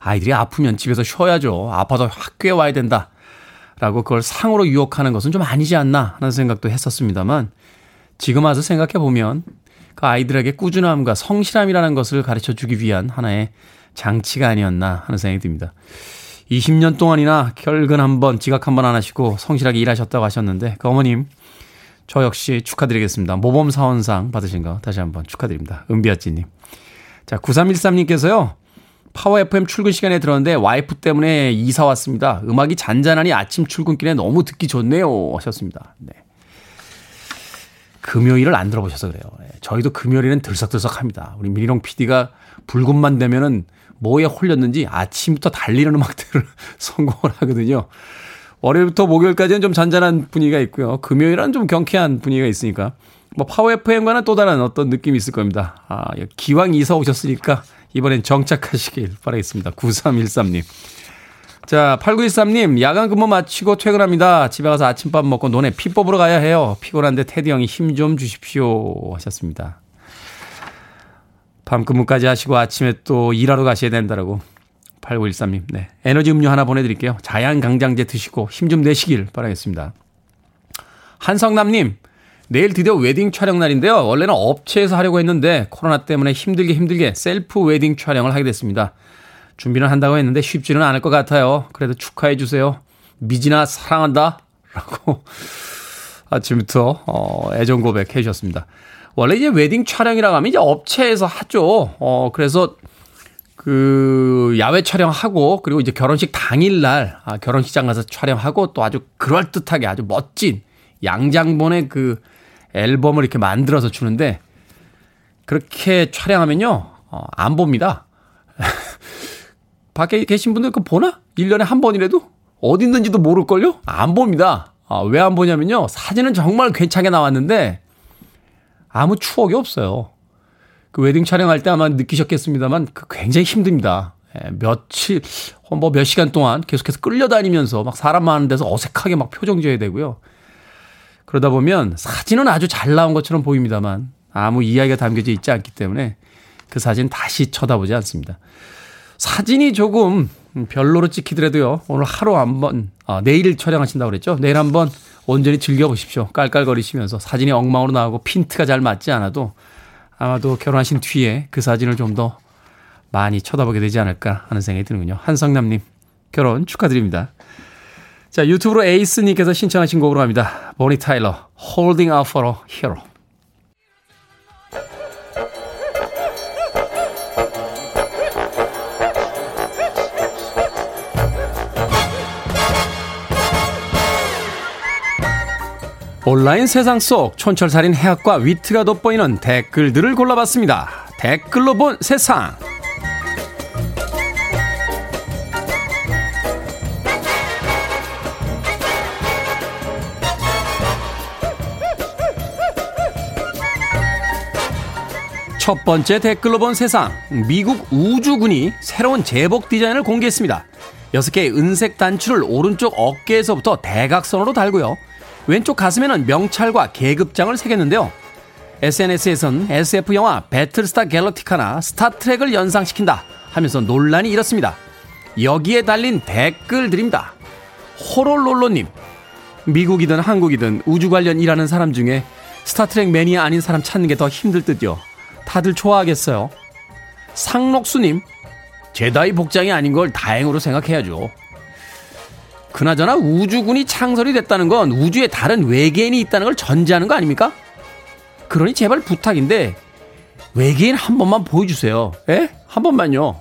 아이들이 아프면 집에서 쉬어야죠. 아파도 학교에 와야 된다. 라고 그걸 상으로 유혹하는 것은 좀 아니지 않나 하는 생각도 했었습니다만 지금 와서 생각해 보면 그 아이들에게 꾸준함과 성실함이라는 것을 가르쳐 주기 위한 하나의 장치가 아니었나 하는 생각이 듭니다. 20년 동안이나 결근 한 번, 지각 한번 안 하시고 성실하게 일하셨다고 하셨는데 그 어머님 저 역시 축하드리겠습니다. 모범 사원상 받으신 거 다시 한번 축하드립니다. 은비아찌님. 자, 9313님께서요. 파워 FM 출근 시간에 들었는데 와이프 때문에 이사 왔습니다. 음악이 잔잔하니 아침 출근길에 너무 듣기 좋네요. 하셨습니다. 네. 금요일을 안 들어보셔서 그래요. 네. 저희도 금요일에는 들썩들썩 합니다. 우리 미리롱 PD가 붉은만 되면은 뭐에 홀렸는지 아침부터 달리는 음악들을 성공을 하거든요. 월요일부터 목요일까지는 좀 잔잔한 분위기가 있고요. 금요일은 좀 경쾌한 분위기가 있으니까 뭐 파워 FM과는 또 다른 어떤 느낌이 있을 겁니다. 아, 기왕 이사 오셨으니까 이번엔 정착하시길 바라겠습니다. 9313님. 자, 8913님, 야간 근무 마치고 퇴근합니다. 집에 가서 아침밥 먹고 논에 피 뽑으러 가야 해요. 피곤한데 테디 형이 힘 좀 주십시오. 하셨습니다. 밤 근무까지 하시고 아침에 또 일하러 가셔야 된다라고. 8913님, 네. 에너지 음료 하나 보내드릴게요. 자양 강장제 드시고 힘 좀 내시길 바라겠습니다. 한성남님, 내일 드디어 웨딩 촬영 날인데요. 원래는 업체에서 하려고 했는데 코로나 때문에 힘들게 힘들게 셀프 웨딩 촬영을 하게 됐습니다. 준비는 한다고 했는데 쉽지는 않을 것 같아요. 그래도 축하해 주세요. 미진아 사랑한다. 라고 아침부터 어, 애정 고백해 주셨습니다. 원래 이제 웨딩 촬영이라고 하면 이제 업체에서 하죠. 어, 그래서 그 야외 촬영하고 그리고 이제 결혼식 당일날 아, 결혼식장 가서 촬영하고 또 아주 그럴 듯하게 아주 멋진 양장본의 그 앨범을 이렇게 만들어서 주는데 그렇게 촬영하면요 어, 안 봅니다. 밖에 계신 분들 그 보나? 1년에 한 번이라도? 어디 있는지도 모를걸요? 안 봅니다. 아, 왜 안 보냐면요. 사진은 정말 괜찮게 나왔는데 아무 추억이 없어요. 그 웨딩 촬영할 때 아마 느끼셨겠습니다만 그 굉장히 힘듭니다. 예, 며칠, 뭐 몇 시간 동안 계속해서 끌려다니면서 막 사람 많은 데서 어색하게 막 표정 지어야 되고요. 그러다 보면 사진은 아주 잘 나온 것처럼 보입니다만 아무 이야기가 담겨져 있지 않기 때문에 그 사진 다시 쳐다보지 않습니다. 사진이 조금 별로로 찍히더라도요. 오늘 하루 한번 아, 내일 촬영하신다고 그랬죠. 내일 한번 온전히 즐겨보십시오. 깔깔거리시면서 사진이 엉망으로 나오고 핀트가 잘 맞지 않아도 아마도 결혼하신 뒤에 그 사진을 좀 더 많이 쳐다보게 되지 않을까 하는 생각이 드는군요. 한성남님 결혼 축하드립니다. 자 유튜브로 에이스님께서 신청하신 곡으로 합니다. 보니 타일러 Holding Out for a Hero. 온라인 세상 속 촌철살인 해학과 위트가 돋보이는 댓글들을 골라봤습니다. 댓글로 본 세상. 첫 번째 댓글로 본 세상. 미국 우주군이 새로운 제복 디자인을 공개했습니다. 6개의 은색 단추를 오른쪽 어깨에서부터 대각선으로 달고요. 왼쪽 가슴에는 명찰과 계급장을 새겼는데요. SNS에선 SF 영화 배틀스타 갤럭티카나 스타트랙을 연상시킨다 하면서 논란이 일었습니다. 여기에 달린 댓글들입니다. 호롤롤로님, 미국이든 한국이든 우주 관련 일하는 사람 중에 스타트랙 매니아 아닌 사람 찾는 게 더 힘들 듯요. 다들 좋아하겠어요. 상록수님, 제다이 복장이 아닌 걸 다행으로 생각해야죠. 그나저나 우주군이 창설이 됐다는 건 우주에 다른 외계인이 있다는 걸 전제하는 거 아닙니까? 그러니 제발 부탁인데 외계인 한 번만 보여주세요. 에? 한 번만요.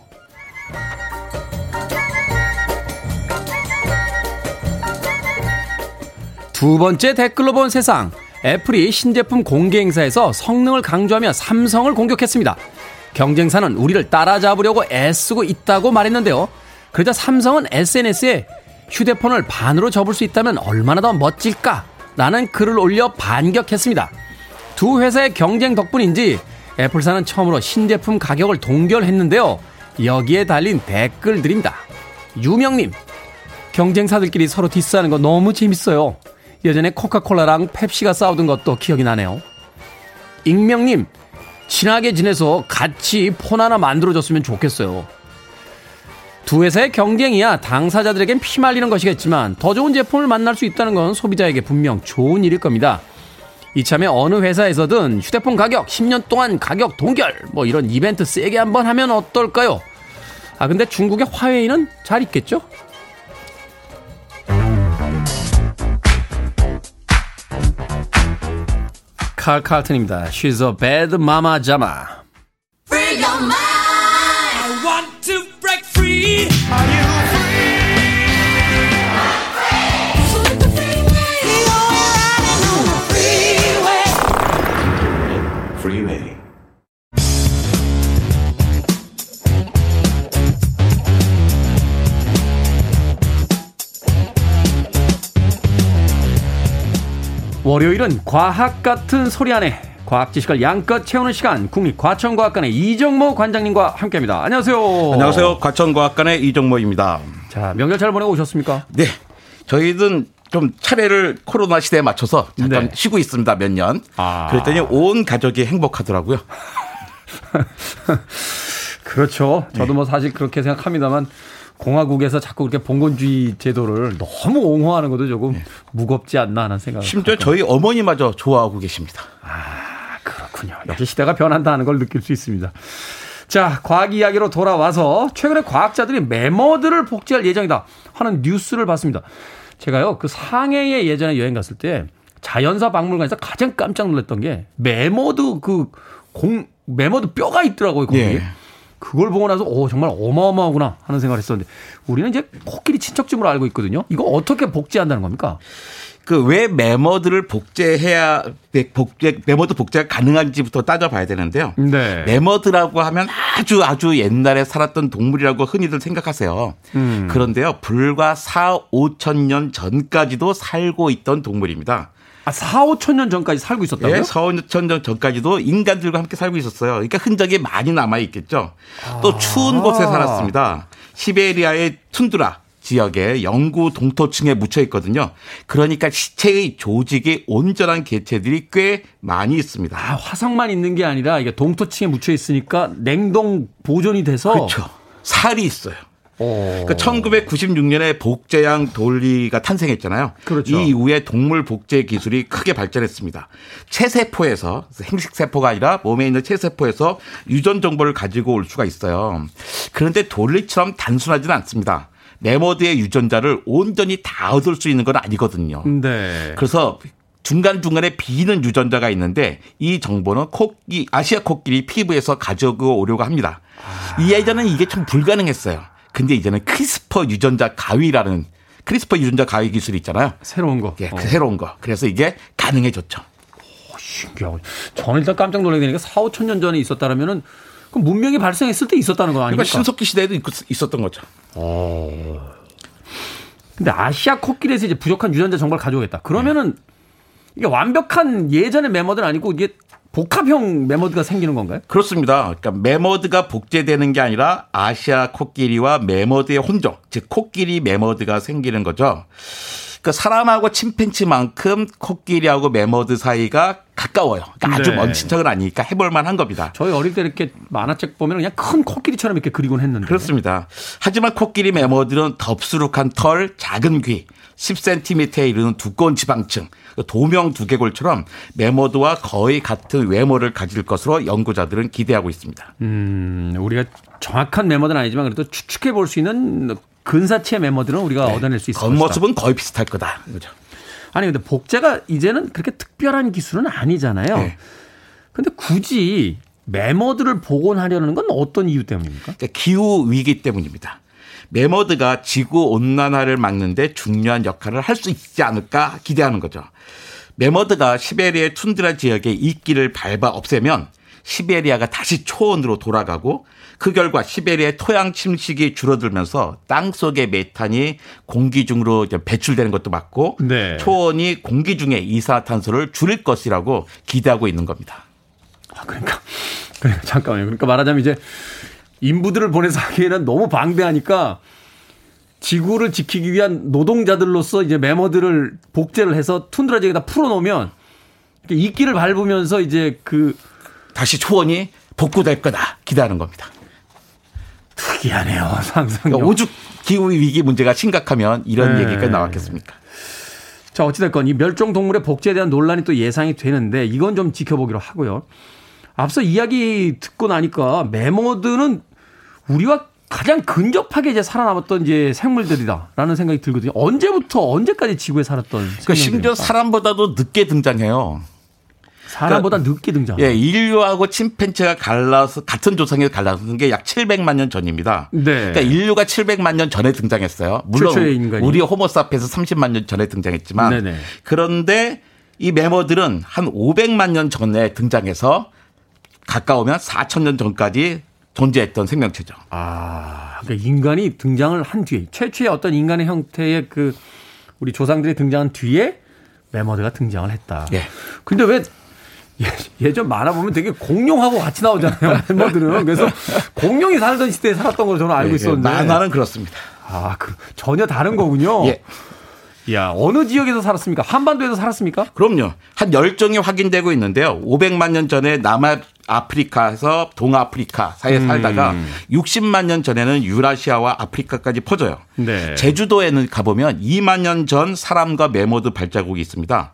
두 번째 댓글로 본 세상. 애플이 신제품 공개 행사에서 성능을 강조하며 삼성을 공격했습니다. 경쟁사는 우리를 따라잡으려고 애쓰고 있다고 말했는데요. 그러자 삼성은 SNS에 휴대폰을 반으로 접을 수 있다면 얼마나 더 멋질까? 라는 글을 올려 반격했습니다. 두 회사의 경쟁 덕분인지 애플사는 처음으로 신제품 가격을 동결했는데요. 여기에 달린 댓글들입니다. 유명님, 경쟁사들끼리 서로 디스하는 거 너무 재밌어요. 예전에 코카콜라랑 펩시가 싸우던 것도 기억이 나네요. 익명님, 친하게 지내서 같이 폰 하나 만들어줬으면 좋겠어요. 두 회사의 경쟁이야 당사자들에겐 피말리는 것이겠지만 더 좋은 제품을 만날 수 있다는 건 소비자에게 분명 좋은 일일 겁니다. 이참에 어느 회사에서든 휴대폰 가격 10년 동안 가격 동결 뭐 이런 이벤트 세게 한번 하면 어떨까요? 아 근데 중국의 화웨이는 잘 있겠죠? 칼 칼튼입니다. She's a bad mama jama. 월요일은 과학 같은 소리 안에 과학 지식을 양껏 채우는 시간 국립과천과학관의 이정모 관장님과 함께합니다. 안녕하세요. 안녕하세요. 과천과학관의 이정모입니다. 자 명절 잘 보내고 오셨습니까? 네. 저희는 좀 차례를 코로나 시대에 맞춰서 잠깐 네. 쉬고 있습니다. 몇 년. 아. 그랬더니 온 가족이 행복하더라고요. 그렇죠. 저도 뭐 사실 그렇게 생각합니다만 공화국에서 자꾸 그렇게 봉건주의 제도를 너무 옹호하는 것도 조금 무겁지 않나 하는 생각을. 심지어 저희 어머니마저 좋아하고 계십니다. 그렇군요. 역시 시대가 변한다는 걸 느낄 수 있습니다. 자, 과학 이야기로 돌아와서 최근에 과학자들이 메머드를 복제할 예정이다 하는 뉴스를 봤습니다. 제가요, 그 상해에 예전에 여행 갔을 때 자연사 박물관에서 가장 깜짝 놀랐던 게 메머드 그 공, 메머드 뼈가 있더라고요, 거기. 예. 그걸 보고 나서 오 정말 어마어마하구나 하는 생각을 했었는데 우리는 이제 코끼리 친척집으로 알고 있거든요. 이거 어떻게 복제한다는 겁니까? 그 왜 메머드를 복제해야 복제 메머드 복제가 가능한지부터 따져봐야 되는데요. 네. 메머드라고 하면 아주 아주 옛날에 살았던 동물이라고 흔히들 생각하세요. 음. 그런데요, 불과 4, 5천 년 전까지도 살고 있던 동물입니다. 아, 4, 5천 년 전까지 살고 있었다고요? 예, 4, 5천 년 전까지도 인간들과 함께 살고 있었어요. 그러니까 흔적이 많이 남아 있겠죠. 또 추운 아. 곳에 살았습니다. 시베리아의 툰드라 지역에 영구 동토층에 묻혀 있거든요. 그러니까 시체의 조직이 온전한 개체들이 꽤 많이 있습니다. 아, 화석만 있는 게 아니라 이게 동토층에 묻혀 있으니까 냉동 보존이 돼서 그렇죠. 살이 있어요. 어. 그 1996년에 복제양 돌리가 탄생했잖아요. 그렇죠. 이 이후에 동물 복제 기술이 크게 발전했습니다. 체세포에서 행식세포가 아니라 몸에 있는 체세포에서 유전 정보를 가지고 올 수가 있어요. 그런데 돌리처럼 단순하지는 않습니다. 매머드의 유전자를 온전히 다 얻을 수 있는 건 아니거든요. 네. 그래서 중간중간에 비는 유전자가 있는데 이 정보는 코끼 아시아 코끼리 피부에서 가지고 오려고 합니다. 예전에는 이게 좀 불가능했어요. 근데 이제는 크리스퍼 유전자 가위라는 크리스퍼 유전자 가위 기술이 있잖아요. 새로운 거. 예, 어. 그 새로운 거. 그래서 이게 가능해졌죠. 신기하고. 저는 일단 깜짝 놀라게 되니까 4, 5천 년 전에 있었다라면은 그 문명이 발생했을 때 있었다는 거 그러니까 아닙니까? 신석기 시대에도 있- 있었던 거죠. 근데 아시아 코끼리에서 이제 부족한 유전자 정보를 가져오겠다. 그러면은 이게 완벽한 예전의 매머드는 아니고 이게 복합형 매머드가 생기는 건가요? 그렇습니다. 그러니까 매머드가 복제되는 게 아니라 아시아 코끼리와 매머드의 혼종, 즉 코끼리 매머드가 생기는 거죠. 그러니까 사람하고 침팬지만큼 코끼리하고 매머드 사이가 가까워요. 그러니까 아주 네. 먼 친척은 아니니까 해볼 만한 겁니다. 저희 어릴 때 이렇게 만화책 보면 그냥 큰 코끼리처럼 이렇게 그리곤 했는데. 그렇습니다. 하지만 코끼리 매머드는 덥수룩한 털, 작은 귀, 10cm에 이르는 두꺼운 지방층, 돔형 두개골처럼 매머드와 거의 같은 외모를 가질 것으로 연구자들은 기대하고 있습니다. 음, 우리가 정확한 매머드는 아니지만 그래도 추측해 볼 수 있는 근사치의 매머드는 우리가 얻어낼 수 있을 것이다. 겉모습은 거의 비슷할 거다. 그죠? 아니 근데 복제가 이제는 그렇게 특별한 기술은 아니잖아요. 네. 근데 굳이 매머드를 복원하려는 건 어떤 이유 때문입니까? 그러니까 기후 위기 때문입니다. 매머드가 지구 온난화를 막는데 중요한 역할을 할 수 있지 않을까 기대하는 거죠. 매머드가 시베리아의 툰드라 지역의 이끼를 밟아 없애면 시베리아가 다시 초원으로 돌아가고 그 결과 시베리아의 토양 침식이 줄어들면서 땅 속의 메탄이 공기 중으로 배출되는 것도 맞고 네. 초원이 공기 중에 이산화탄소를 줄일 것이라고 기대하고 있는 겁니다. 아, 그러니까, 그러니까 잠깐만요. 그러니까 말하자면 이제 인부들을 보내서 하기에는 너무 방대하니까 지구를 지키기 위한 노동자들로서 이제 메모드를 복제를 해서 툰드라 지역에다 풀어놓으면 이렇게 이끼를 밟으면서 이제 그 다시 초원이 복구될 거다 기대하는 겁니다. 특이하네요. 상상력. 그러니까 오죽 기후 위기 문제가 심각하면 이런 네. 얘기가 나왔겠습니까? 자, 어찌됐건 이 멸종 동물의 복제에 대한 논란이 또 예상이 되는데 이건 좀 지켜보기로 하고요. 앞서 이야기 듣고 나니까 메모드는 우리와 가장 근접하게 이제 살아남았던 이제 생물들이다라는 생각이 들거든요. 언제부터 언제까지 지구에 살았던 그러니까 심지어? 사람보다도 늦게 등장해요. 사람보다 늦게 등장. 예, 인류하고 침팬지가 갈라서 같은 조상에서 갈라서는 게 약 700만 년 전입니다. 네. 그러니까 인류가 700만 년 전에 등장했어요. 물론. 우리 호모사피에서 30만 년 전에 등장했지만 네네. 그런데 이 메머들은 한 500만 년 전에 등장해서 가까우면 4천 년 전까지 존재했던 생명체죠. 아, 그러니까 인간이 등장을 한 뒤에 최초의 어떤 인간의 형태의 그 우리 조상들이 등장한 뒤에 메모드가 등장을 했다. 예. 근데 왜 예- 예전 만화 보면 되게 공룡하고 같이 나오잖아요. 메모드는 그래서 공룡이 살던 시대에 살았던 걸로 저는 알고 예, 있었는데. 만화는 그렇습니다. 아, 그 전혀 다른 거군요. 예. 야, 어느 지역에서 살았습니까? 한반도에서 살았습니까? 그럼요. 한 10종이 확인되고 있는데요. 500만 년 전에 남아 아프리카에서 동아프리카 사이에 음. 살다가 60만 년 전에는 유라시아와 아프리카까지 퍼져요. 네. 제주도에는 가보면 2만 년 전 사람과 매머드 발자국이 있습니다.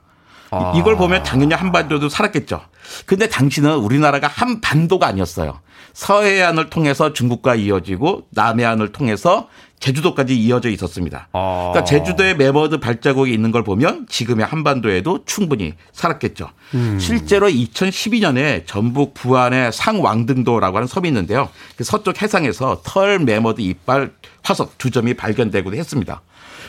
아. 이걸 보면 당연히 한반도도 살았겠죠. 근데 당시는 우리나라가 한반도가 아니었어요. 서해안을 통해서 중국과 이어지고 남해안을 통해서 제주도까지 이어져 있었습니다. 아. 그러니까 제주도에 매머드 발자국이 있는 걸 보면 지금의 한반도에도 충분히 살았겠죠. 음. 실제로 2012년에 전북 부안의 상왕등도라고 하는 섬이 있는데요. 그 서쪽 해상에서 털 매머드 이빨 화석 두 점이 발견되기도 했습니다.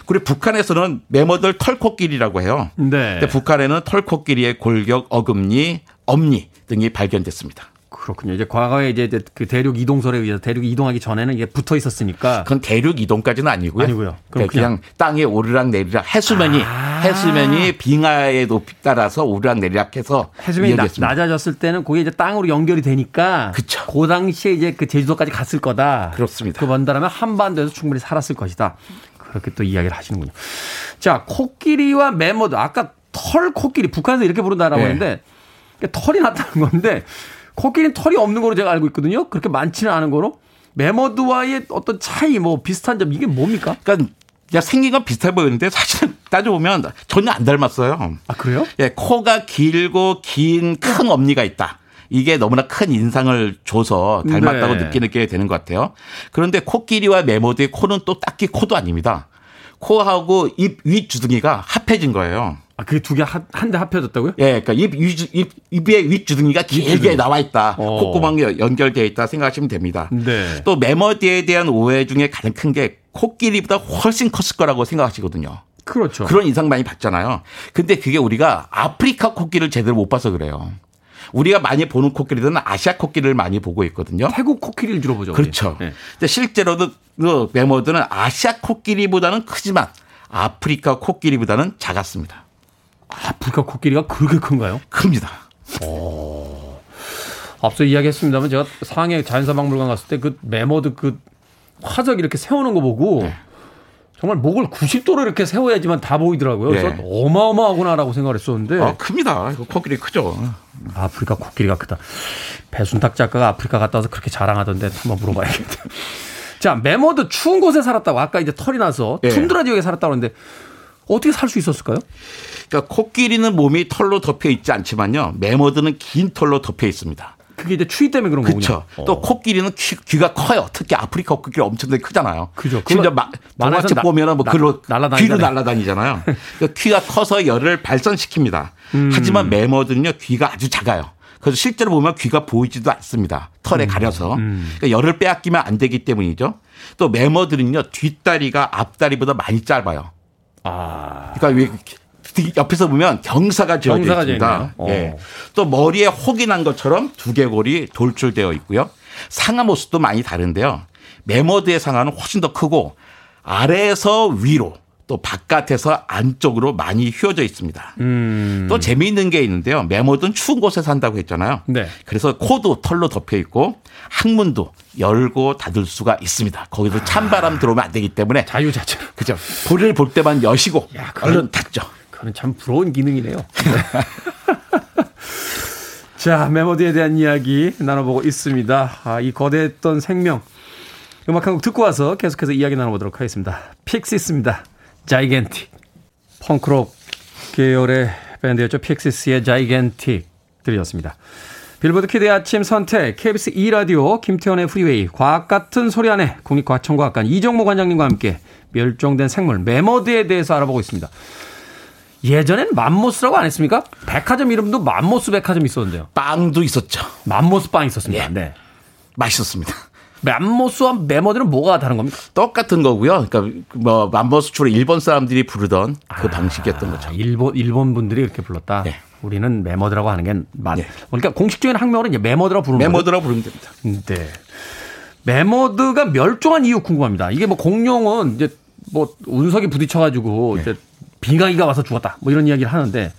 그리고 북한에서는 매머드를 털코끼리라고 해요. 네. 근데 북한에는 털코끼리의 골격, 어금니, 엄니 등이 발견됐습니다. 그렇군요. 이제 과거에 이제 그 대륙 이동설에 의해서 대륙 이동하기 전에는 이게 붙어 있었으니까 그건 대륙 이동까지는 아니고요. 아니고요. 그럼 그냥, 그냥 땅에 오르락 내리락 해수면이 아. 해수면이 빙하의 높이 따라서 오르락 내리락 해서 해수면이 나-. 낮아졌을 때는 그게 이제 땅으로 연결이 되니까 그쵸. 그 당시에 이제 그 제주도까지 갔을 거다. 그렇습니다. 그 먼다라면 한반도에서 충분히 살았을 것이다. 그렇게 또 이야기를 하시는군요. 자, 코끼리와 매머드 아까 털 코끼리 북한에서 이렇게 부른다라고 네. 했는데 털이 났다는 건데 코끼리는 털이 없는 거로 제가 알고 있거든요. 그렇게 많지는 않은 거로 매머드와의 어떤 차이 뭐 비슷한 점 이게 뭡니까? 그러니까 그냥 생긴 건 비슷해 보이는데 사실은 따져보면 전혀 안 닮았어요. 아 그래요? 예, 코가 길고 긴 큰 엄니가 있다. 이게 너무나 큰 인상을 줘서 닮았다고 네. 느끼게 되는 것 같아요. 그런데 코끼리와 메모드의 코는 또 딱히 코도 아닙니다. 코하고 입 윗 주둥이가 합해진 거예요. 아 그게 두 개 한 대 합쳐졌다고요? 예, 그러니까 입, 위- 입, 입의 윗주둥이가 길게 윗주둥이. 나와 있다. 어. 콧구멍이 연결되어 있다 생각하시면 됩니다. 네. 또 메머디에 대한 오해 중에 가장 큰 게 코끼리보다 훨씬 컸을 거라고 생각하시거든요. 그렇죠. 그런 인상 많이 받잖아요. 근데 그게 우리가 아프리카 코끼리를 제대로 못 봐서 그래요. 우리가 많이 보는 코끼리들은 아시아 코끼리를 많이 보고 있거든요. 태국 코끼리를 주로 보죠. 그렇죠. 네. 근데 실제로도 그 매머드는 아시아 코끼리보다는 크지만 아프리카 코끼리보다는 작았습니다. 아프리카 코끼리가 그렇게 큰가요? 큽니다. 앞서 이야기했습니다만 제가 상해 자연사박물관 갔을 때 그 매머드 그 화석 이렇게 세우는 거 보고 네. 정말 목을 90도로 이렇게 세워야지만 다 보이더라고요. 그래서 네. 어마어마하구나라고 생각을 했었는데 아, 큽니다. 코끼리 크죠. 아프리카 코끼리가 크다. 배순탁 작가가 아프리카 갔다 와서 그렇게 자랑하던데 한번 물어봐야겠다. 자, 매머드 추운 곳에 살았다고 아까 이제 털이 나서 예. 툰드라 지역에 살았다고 하는데 어떻게 살 수 있었을까요? 그러니까 코끼리는 몸이 털로 덮여 있지 않지만요. 매머드는 긴 털로 덮여 있습니다. 그게 이제 추위 때문에 그런 거군요. 그렇죠. 어. 또 코끼리는 귀, 가 커요. 특히 아프리카 코끼리 엄청나게 크잖아요. 그죠. 심지어 나- 보면은 뭐 나- 글로. 귀로 날아다니잖아요. 그러니까 귀가 커서 열을 발산시킵니다. 음. 하지만 메머드는요 귀가 아주 작아요. 그래서 실제로 보면 귀가 보이지도 않습니다. 털에 음. 가려서 그러니까 열을 빼앗기면 안 되기 때문이죠. 또 메머드는요 뒷다리가 앞다리보다 많이 짧아요. 아, 그러니까 왜 옆에서 보면 경사가 지어져 경사가 있습니다. 예. 어. 또 머리에 혹이 난 것처럼 두개골이 돌출되어 있고요. 상하 모습도 많이 다른데요. 메머드의 상하는 훨씬 더 크고 아래에서 위로 또 바깥에서 안쪽으로 많이 휘어져 있습니다. 음. 또 재미있는 게 있는데요. 메머드는 추운 곳에 산다고 했잖아요. 네. 그래서 코도 털로 덮여 있고 항문도 열고 닫을 수가 있습니다. 거기서 찬바람 들어오면 안 되기 때문에 자유자재로. 그죠. 볼을 볼 때만 여시고 야, 그건- 얼른 닫죠. 그건 참 부러운 기능이네요. 자, 메모디에 대한 이야기 나눠보고 있습니다. 아, 이 거대했던 생명. 음악 한 곡 듣고 와서 계속해서 이야기 나눠보도록 하겠습니다. Pixies입니다. Gigantic. 펑크록 계열의 밴드였죠. Pixies의 Gigantic 들으셨습니다. 빌보드 키드의 아침 선택, KBS 2라디오, 김태훈의 프리웨이, 과학 같은 소리 안에 국립과천과학관 이정모 관장님과 함께 멸종된 생물 매머드에 대해서 알아보고 있습니다. 예전엔 맘모스라고 안 했습니까? 백화점 이름도 맘모스 백화점 있었는데요. 빵도 있었죠. 맘모스 빵 있었습니다. 예. 네. 맛있었습니다. 맘모스와 매머드는 뭐가 다른 겁니까? 똑같은 거고요. 그러니까 뭐 맘모스 주로 일본 사람들이 부르던 그 방식이었던 거죠. 아, 일본 일본 분들이 이렇게 불렀다. 네. 우리는 매머드라고 하는 게 맞. 네. 그러니까 공식적인 학명으로 이제 매머드라고 부르는 거죠. 매머드라고 부르면 됩니다. 네. 매머드가 멸종한 이유 궁금합니다. 이게 뭐 공룡은 이제 뭐 운석이 부딪혀가지고 네. 이제 빙하기가 와서 죽었다. 뭐 이런 이야기를 하는데.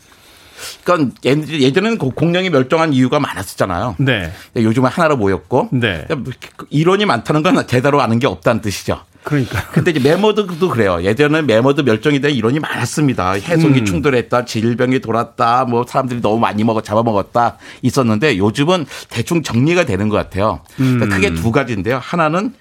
그러니까 예- 예전에는 그 공룡이 멸종한 이유가 많았었잖아요. 네. 요즘은 하나로 모였고 네. 이론이 많다는 건 제대로 아는 게 없다는 뜻이죠. 그러니까. 근데 이제 매머드도 그래요. 예전에는 매머드 멸종에 대한 이론이 많았습니다. 혜성이 음. 충돌했다, 질병이 돌았다, 뭐 사람들이 너무 많이 먹어 잡아먹었다 있었는데 요즘은 대충 정리가 되는 것 같아요. 그러니까 음. 크게 두 가지인데요. 하나는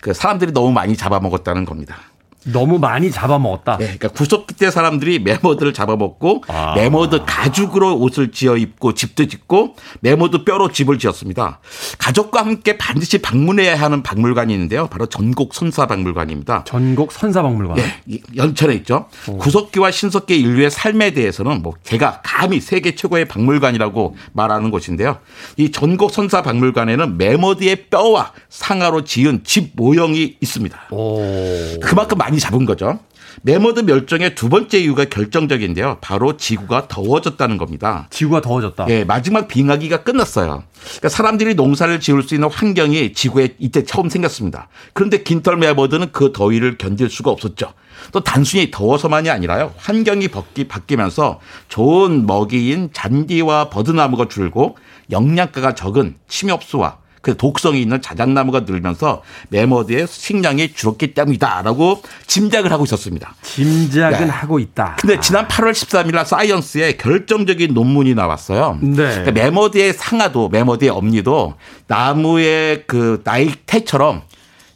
그 사람들이 너무 많이 잡아먹었다는 겁니다. 너무 많이 잡아먹었다. 네, 그러니까 구석기 때 사람들이 매머드를 잡아먹고 아. 매머드 가죽으로 옷을 지어 입고 집도 짓고 매머드 뼈로 집을 지었습니다. 가족과 함께 반드시 방문해야 하는 박물관이 있는데요. 바로 전곡 선사 박물관입니다. 전곡 선사 박물관. 예, 이 연천에 있죠. 구석기와 신석기 인류의 삶에 대해서는 뭐 제가 감히 세계 최고의 박물관이라고 말하는 곳인데요. 이 전곡 선사 박물관에는 매머드의 뼈와 상아로 지은 집 모형이 있습니다. 오. 그만큼 많이 잡은 거죠. 매머드 멸종의 두 번째 이유가 결정적인데요. 바로 지구가 더워졌다는 겁니다. 지구가 더워졌다. 예, 마지막 빙하기가 끝났어요. 그러니까 사람들이 농사를 지을 수 있는 환경이 지구에 이때 처음 생겼습니다. 그런데 긴털 매머드는 그 더위를 견딜 수가 없었죠. 또 단순히 더워서만이 아니라요. 환경이 바뀌, 바뀌면서 좋은 먹이인 잔디와 버드나무가 줄고 영양가가 적은 침엽수와 그 독성이 있는 자작나무가 늘면서 매머드의 식량이 줄었기 때문이다라고 짐작을 하고 있었습니다. 짐작은 네. 하고 있다. 근데 지난 8월 13일 날 사이언스에 결정적인 논문이 나왔어요. 네. 그러니까 매머드의 상아도 매머드의 엄니도 나무의 그 나이테처럼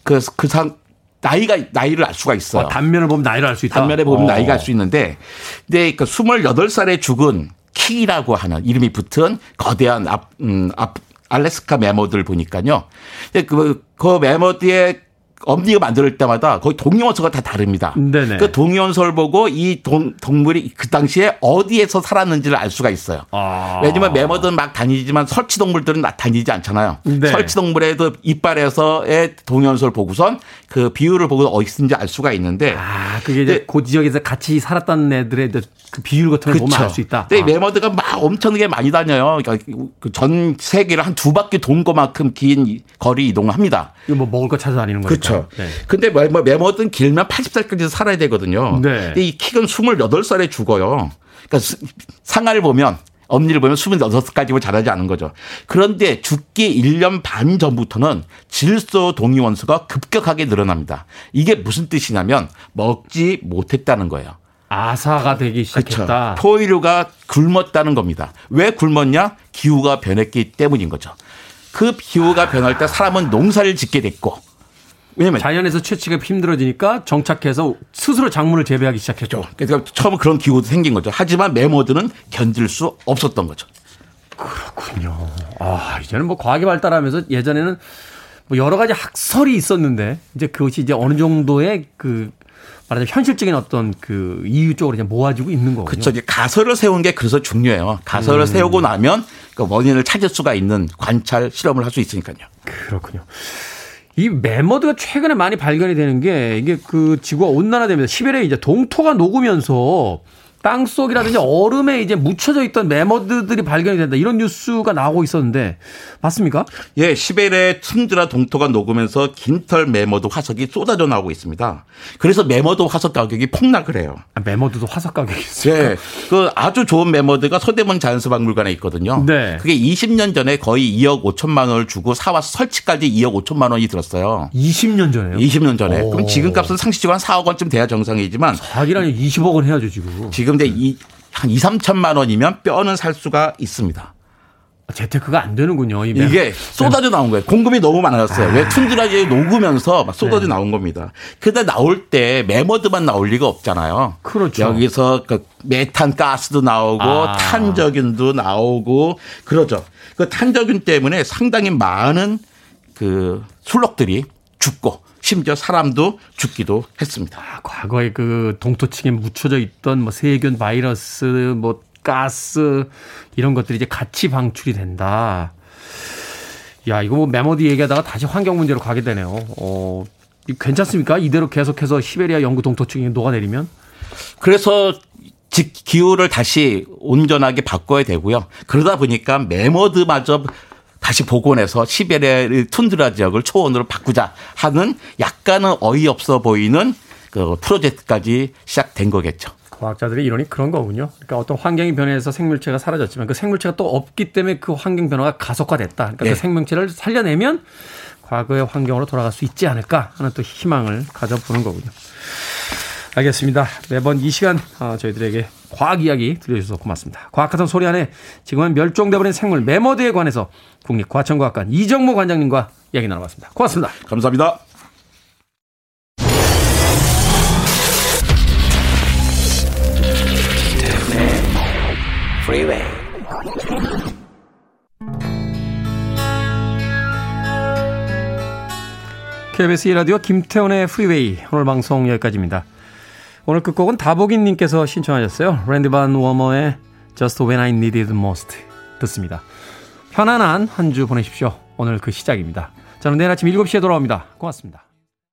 그 그상 나이가 나이를 알 수가 있어요. 어, 단면을 보면 나이를 알 수 있다. 단면에 보면 어. 나이가 알 수 있는데 근데 그 28살에 죽은 킥이라고 하는 이름이 붙은 거대한 앞, 음, 앞 알래스카 매머드를 보니까요. 그, 그 매머드의 엄니가 만들 때마다 거의 동위원소가 다 다릅니다. 네네. 그 동위원소를 보고 이 동, 동물이 그 당시에 어디에서 살았는지를 알 수가 있어요. 아. 왜냐면 매머드는 막 다니지만 설치 동물들은 나- 다니지 않잖아요. 네. 설치 동물에도 이빨에서의 동위원소를 보고선 그 비율을 보고 어디 있는지 알 수가 있는데 아, 그게 이제 네. 그 지역에서 같이 살았던 애들의 그 비율 같은 걸 보면 알 수 있다. 근데 아. 메머드가 막 엄청나게 많이 다녀요. 그러니까 그전 세계를 한 두 바퀴 돈 것만큼 긴 이- 거리 이동을 합니다. 이거 뭐 먹을 거 찾아다니는 거니까. 그렇죠. 네. 근데 뭐, 뭐 메머드는 길면 80살까지 살아야 되거든요. 네. 근데 이 킥은 28살에 죽어요. 그러니까 수- 상아를 보면 엄니를 보면 26까지고 자라지 않은 거죠. 그런데 죽기 1년 반 전부터는 질소 동위 원소가 급격하게 늘어납니다. 이게 무슨 뜻이냐면 먹지 못했다는 거예요. 아사가 되기 시작했다. 그렇죠. 포유류가 굶었다는 겁니다. 왜 굶었냐? 기후가 변했기 때문인 거죠. 그 기후가 변할 때 사람은 농사를 짓게 됐고 왜냐면 자연에서 채취가 힘들어지니까 정착해서 스스로 작물을 재배하기 시작했죠. 그러니까 처음 그런 기후도 생긴 거죠. 하지만 메모드는 견딜 수 없었던 거죠. 그렇군요. 아, 이제는 뭐 과학이 발달하면서 예전에는 뭐 여러 가지 학설이 있었는데 이제 그것이 이제 어느 정도의 그 말하자면 현실적인 어떤 그 이유 쪽으로 이제 모아지고 있는 거군요. 그렇죠. 이제 가설을 세운 게 그래서 중요해요. 가설을 세우고 나면 그 원인을 찾을 수가 있는 관찰 실험을 할 수 있으니까요. 그렇군요. 이 메머드가 최근에 많이 발견이 되는 게 이게 그 지구가 온난화되면서 시베리아에 이제 동토가 녹으면서 땅 속이라든지 얼음에 이제 묻혀져 있던 메머드들이 발견이 된다 이런 뉴스가 나오고 있었는데 맞습니까? 예, 시베리아의 툰드라 동토가 녹으면서 긴털 매머드 화석이 쏟아져 나오고 있습니다. 그래서 매머드 화석 가격이 폭락을 해요. 아, 매머드도 화석 가격이 있어요. 네. 그 아주 좋은 매머드가 서대문 자연사박물관에 있거든요. 네. 그게 20년 전에 거의 2억 5천만 원을 주고 사와서 설치까지 2억 5천만 원이 들었어요. 20년 전에요. 20년 전에. 오. 그럼 지금 값은 상시적으로 한 4억 원쯤 돼야 정상이지만 자기라니 20억 원 해야죠 지금. 지금 근데 이, 한 2, 3천만 원이면 뼈는 살 수가 있습니다. 재테크가 안 되는군요. 이 이게 쏟아져 나온 거예요. 공급이 너무 많아졌어요. 왜 툰드라지에 녹으면서 막 쏟아져 네. 나온 겁니다. 근데 나올 때 메머드만 나올 리가 없잖아요. 그렇죠. 여기서 그 메탄 가스도 나오고 아. 탄저균도 나오고 그러죠. 그 탄저균 때문에 상당히 많은 그 술록들이 죽고 심지어 사람도 죽기도 했습니다. 아, 과거에 그 동토층에 묻혀져 있던 뭐 세균, 바이러스, 뭐 가스 이런 것들이 이제 같이 방출이 된다. 야, 이거 뭐 메모디 얘기하다가 다시 환경 문제로 가게 되네요. 어, 이 괜찮습니까? 이대로 계속해서 시베리아 영구 동토층이 녹아내리면? 그래서 지- 기후를 다시 온전하게 바꿔야 되고요. 그러다 보니까 메머드마저 다시 복원해서 시베리아 툰드라 지역을 초원으로 바꾸자 하는 약간은 어이없어 보이는 그 프로젝트까지 시작된 거겠죠. 과학자들의 이론이 그런 거군요. 그러니까 어떤 환경이 변해서 생물체가 사라졌지만 그 생물체가 또 없기 때문에 그 환경 변화가 가속화됐다. 그러니까 네. 그 생명체를 살려내면 과거의 환경으로 돌아갈 수 있지 않을까 하는 또 희망을 가져보는 거군요. 알겠습니다. 매번 이 시간 어, 저희들에게 과학 이야기 들려주셔서 고맙습니다. 과학 같은 소리 안에 지금은 멸종돼버린 생물 메머드에 관해서 국립과천과학관 이정모 관장님과 이야기 나눠봤습니다. 고맙습니다. 감사합니다. Freeway. KBS 1라디오 김태훈의 프리웨이 오늘 방송 여기까지입니다. 오늘 끝곡은 다복인님께서 신청하셨어요. 랜디 반 워머의 Just When I Needed Most 듣습니다. 편안한 한 주 보내십시오. 오늘 그 시작입니다. 저는 내일 아침 7시에 돌아옵니다. 고맙습니다.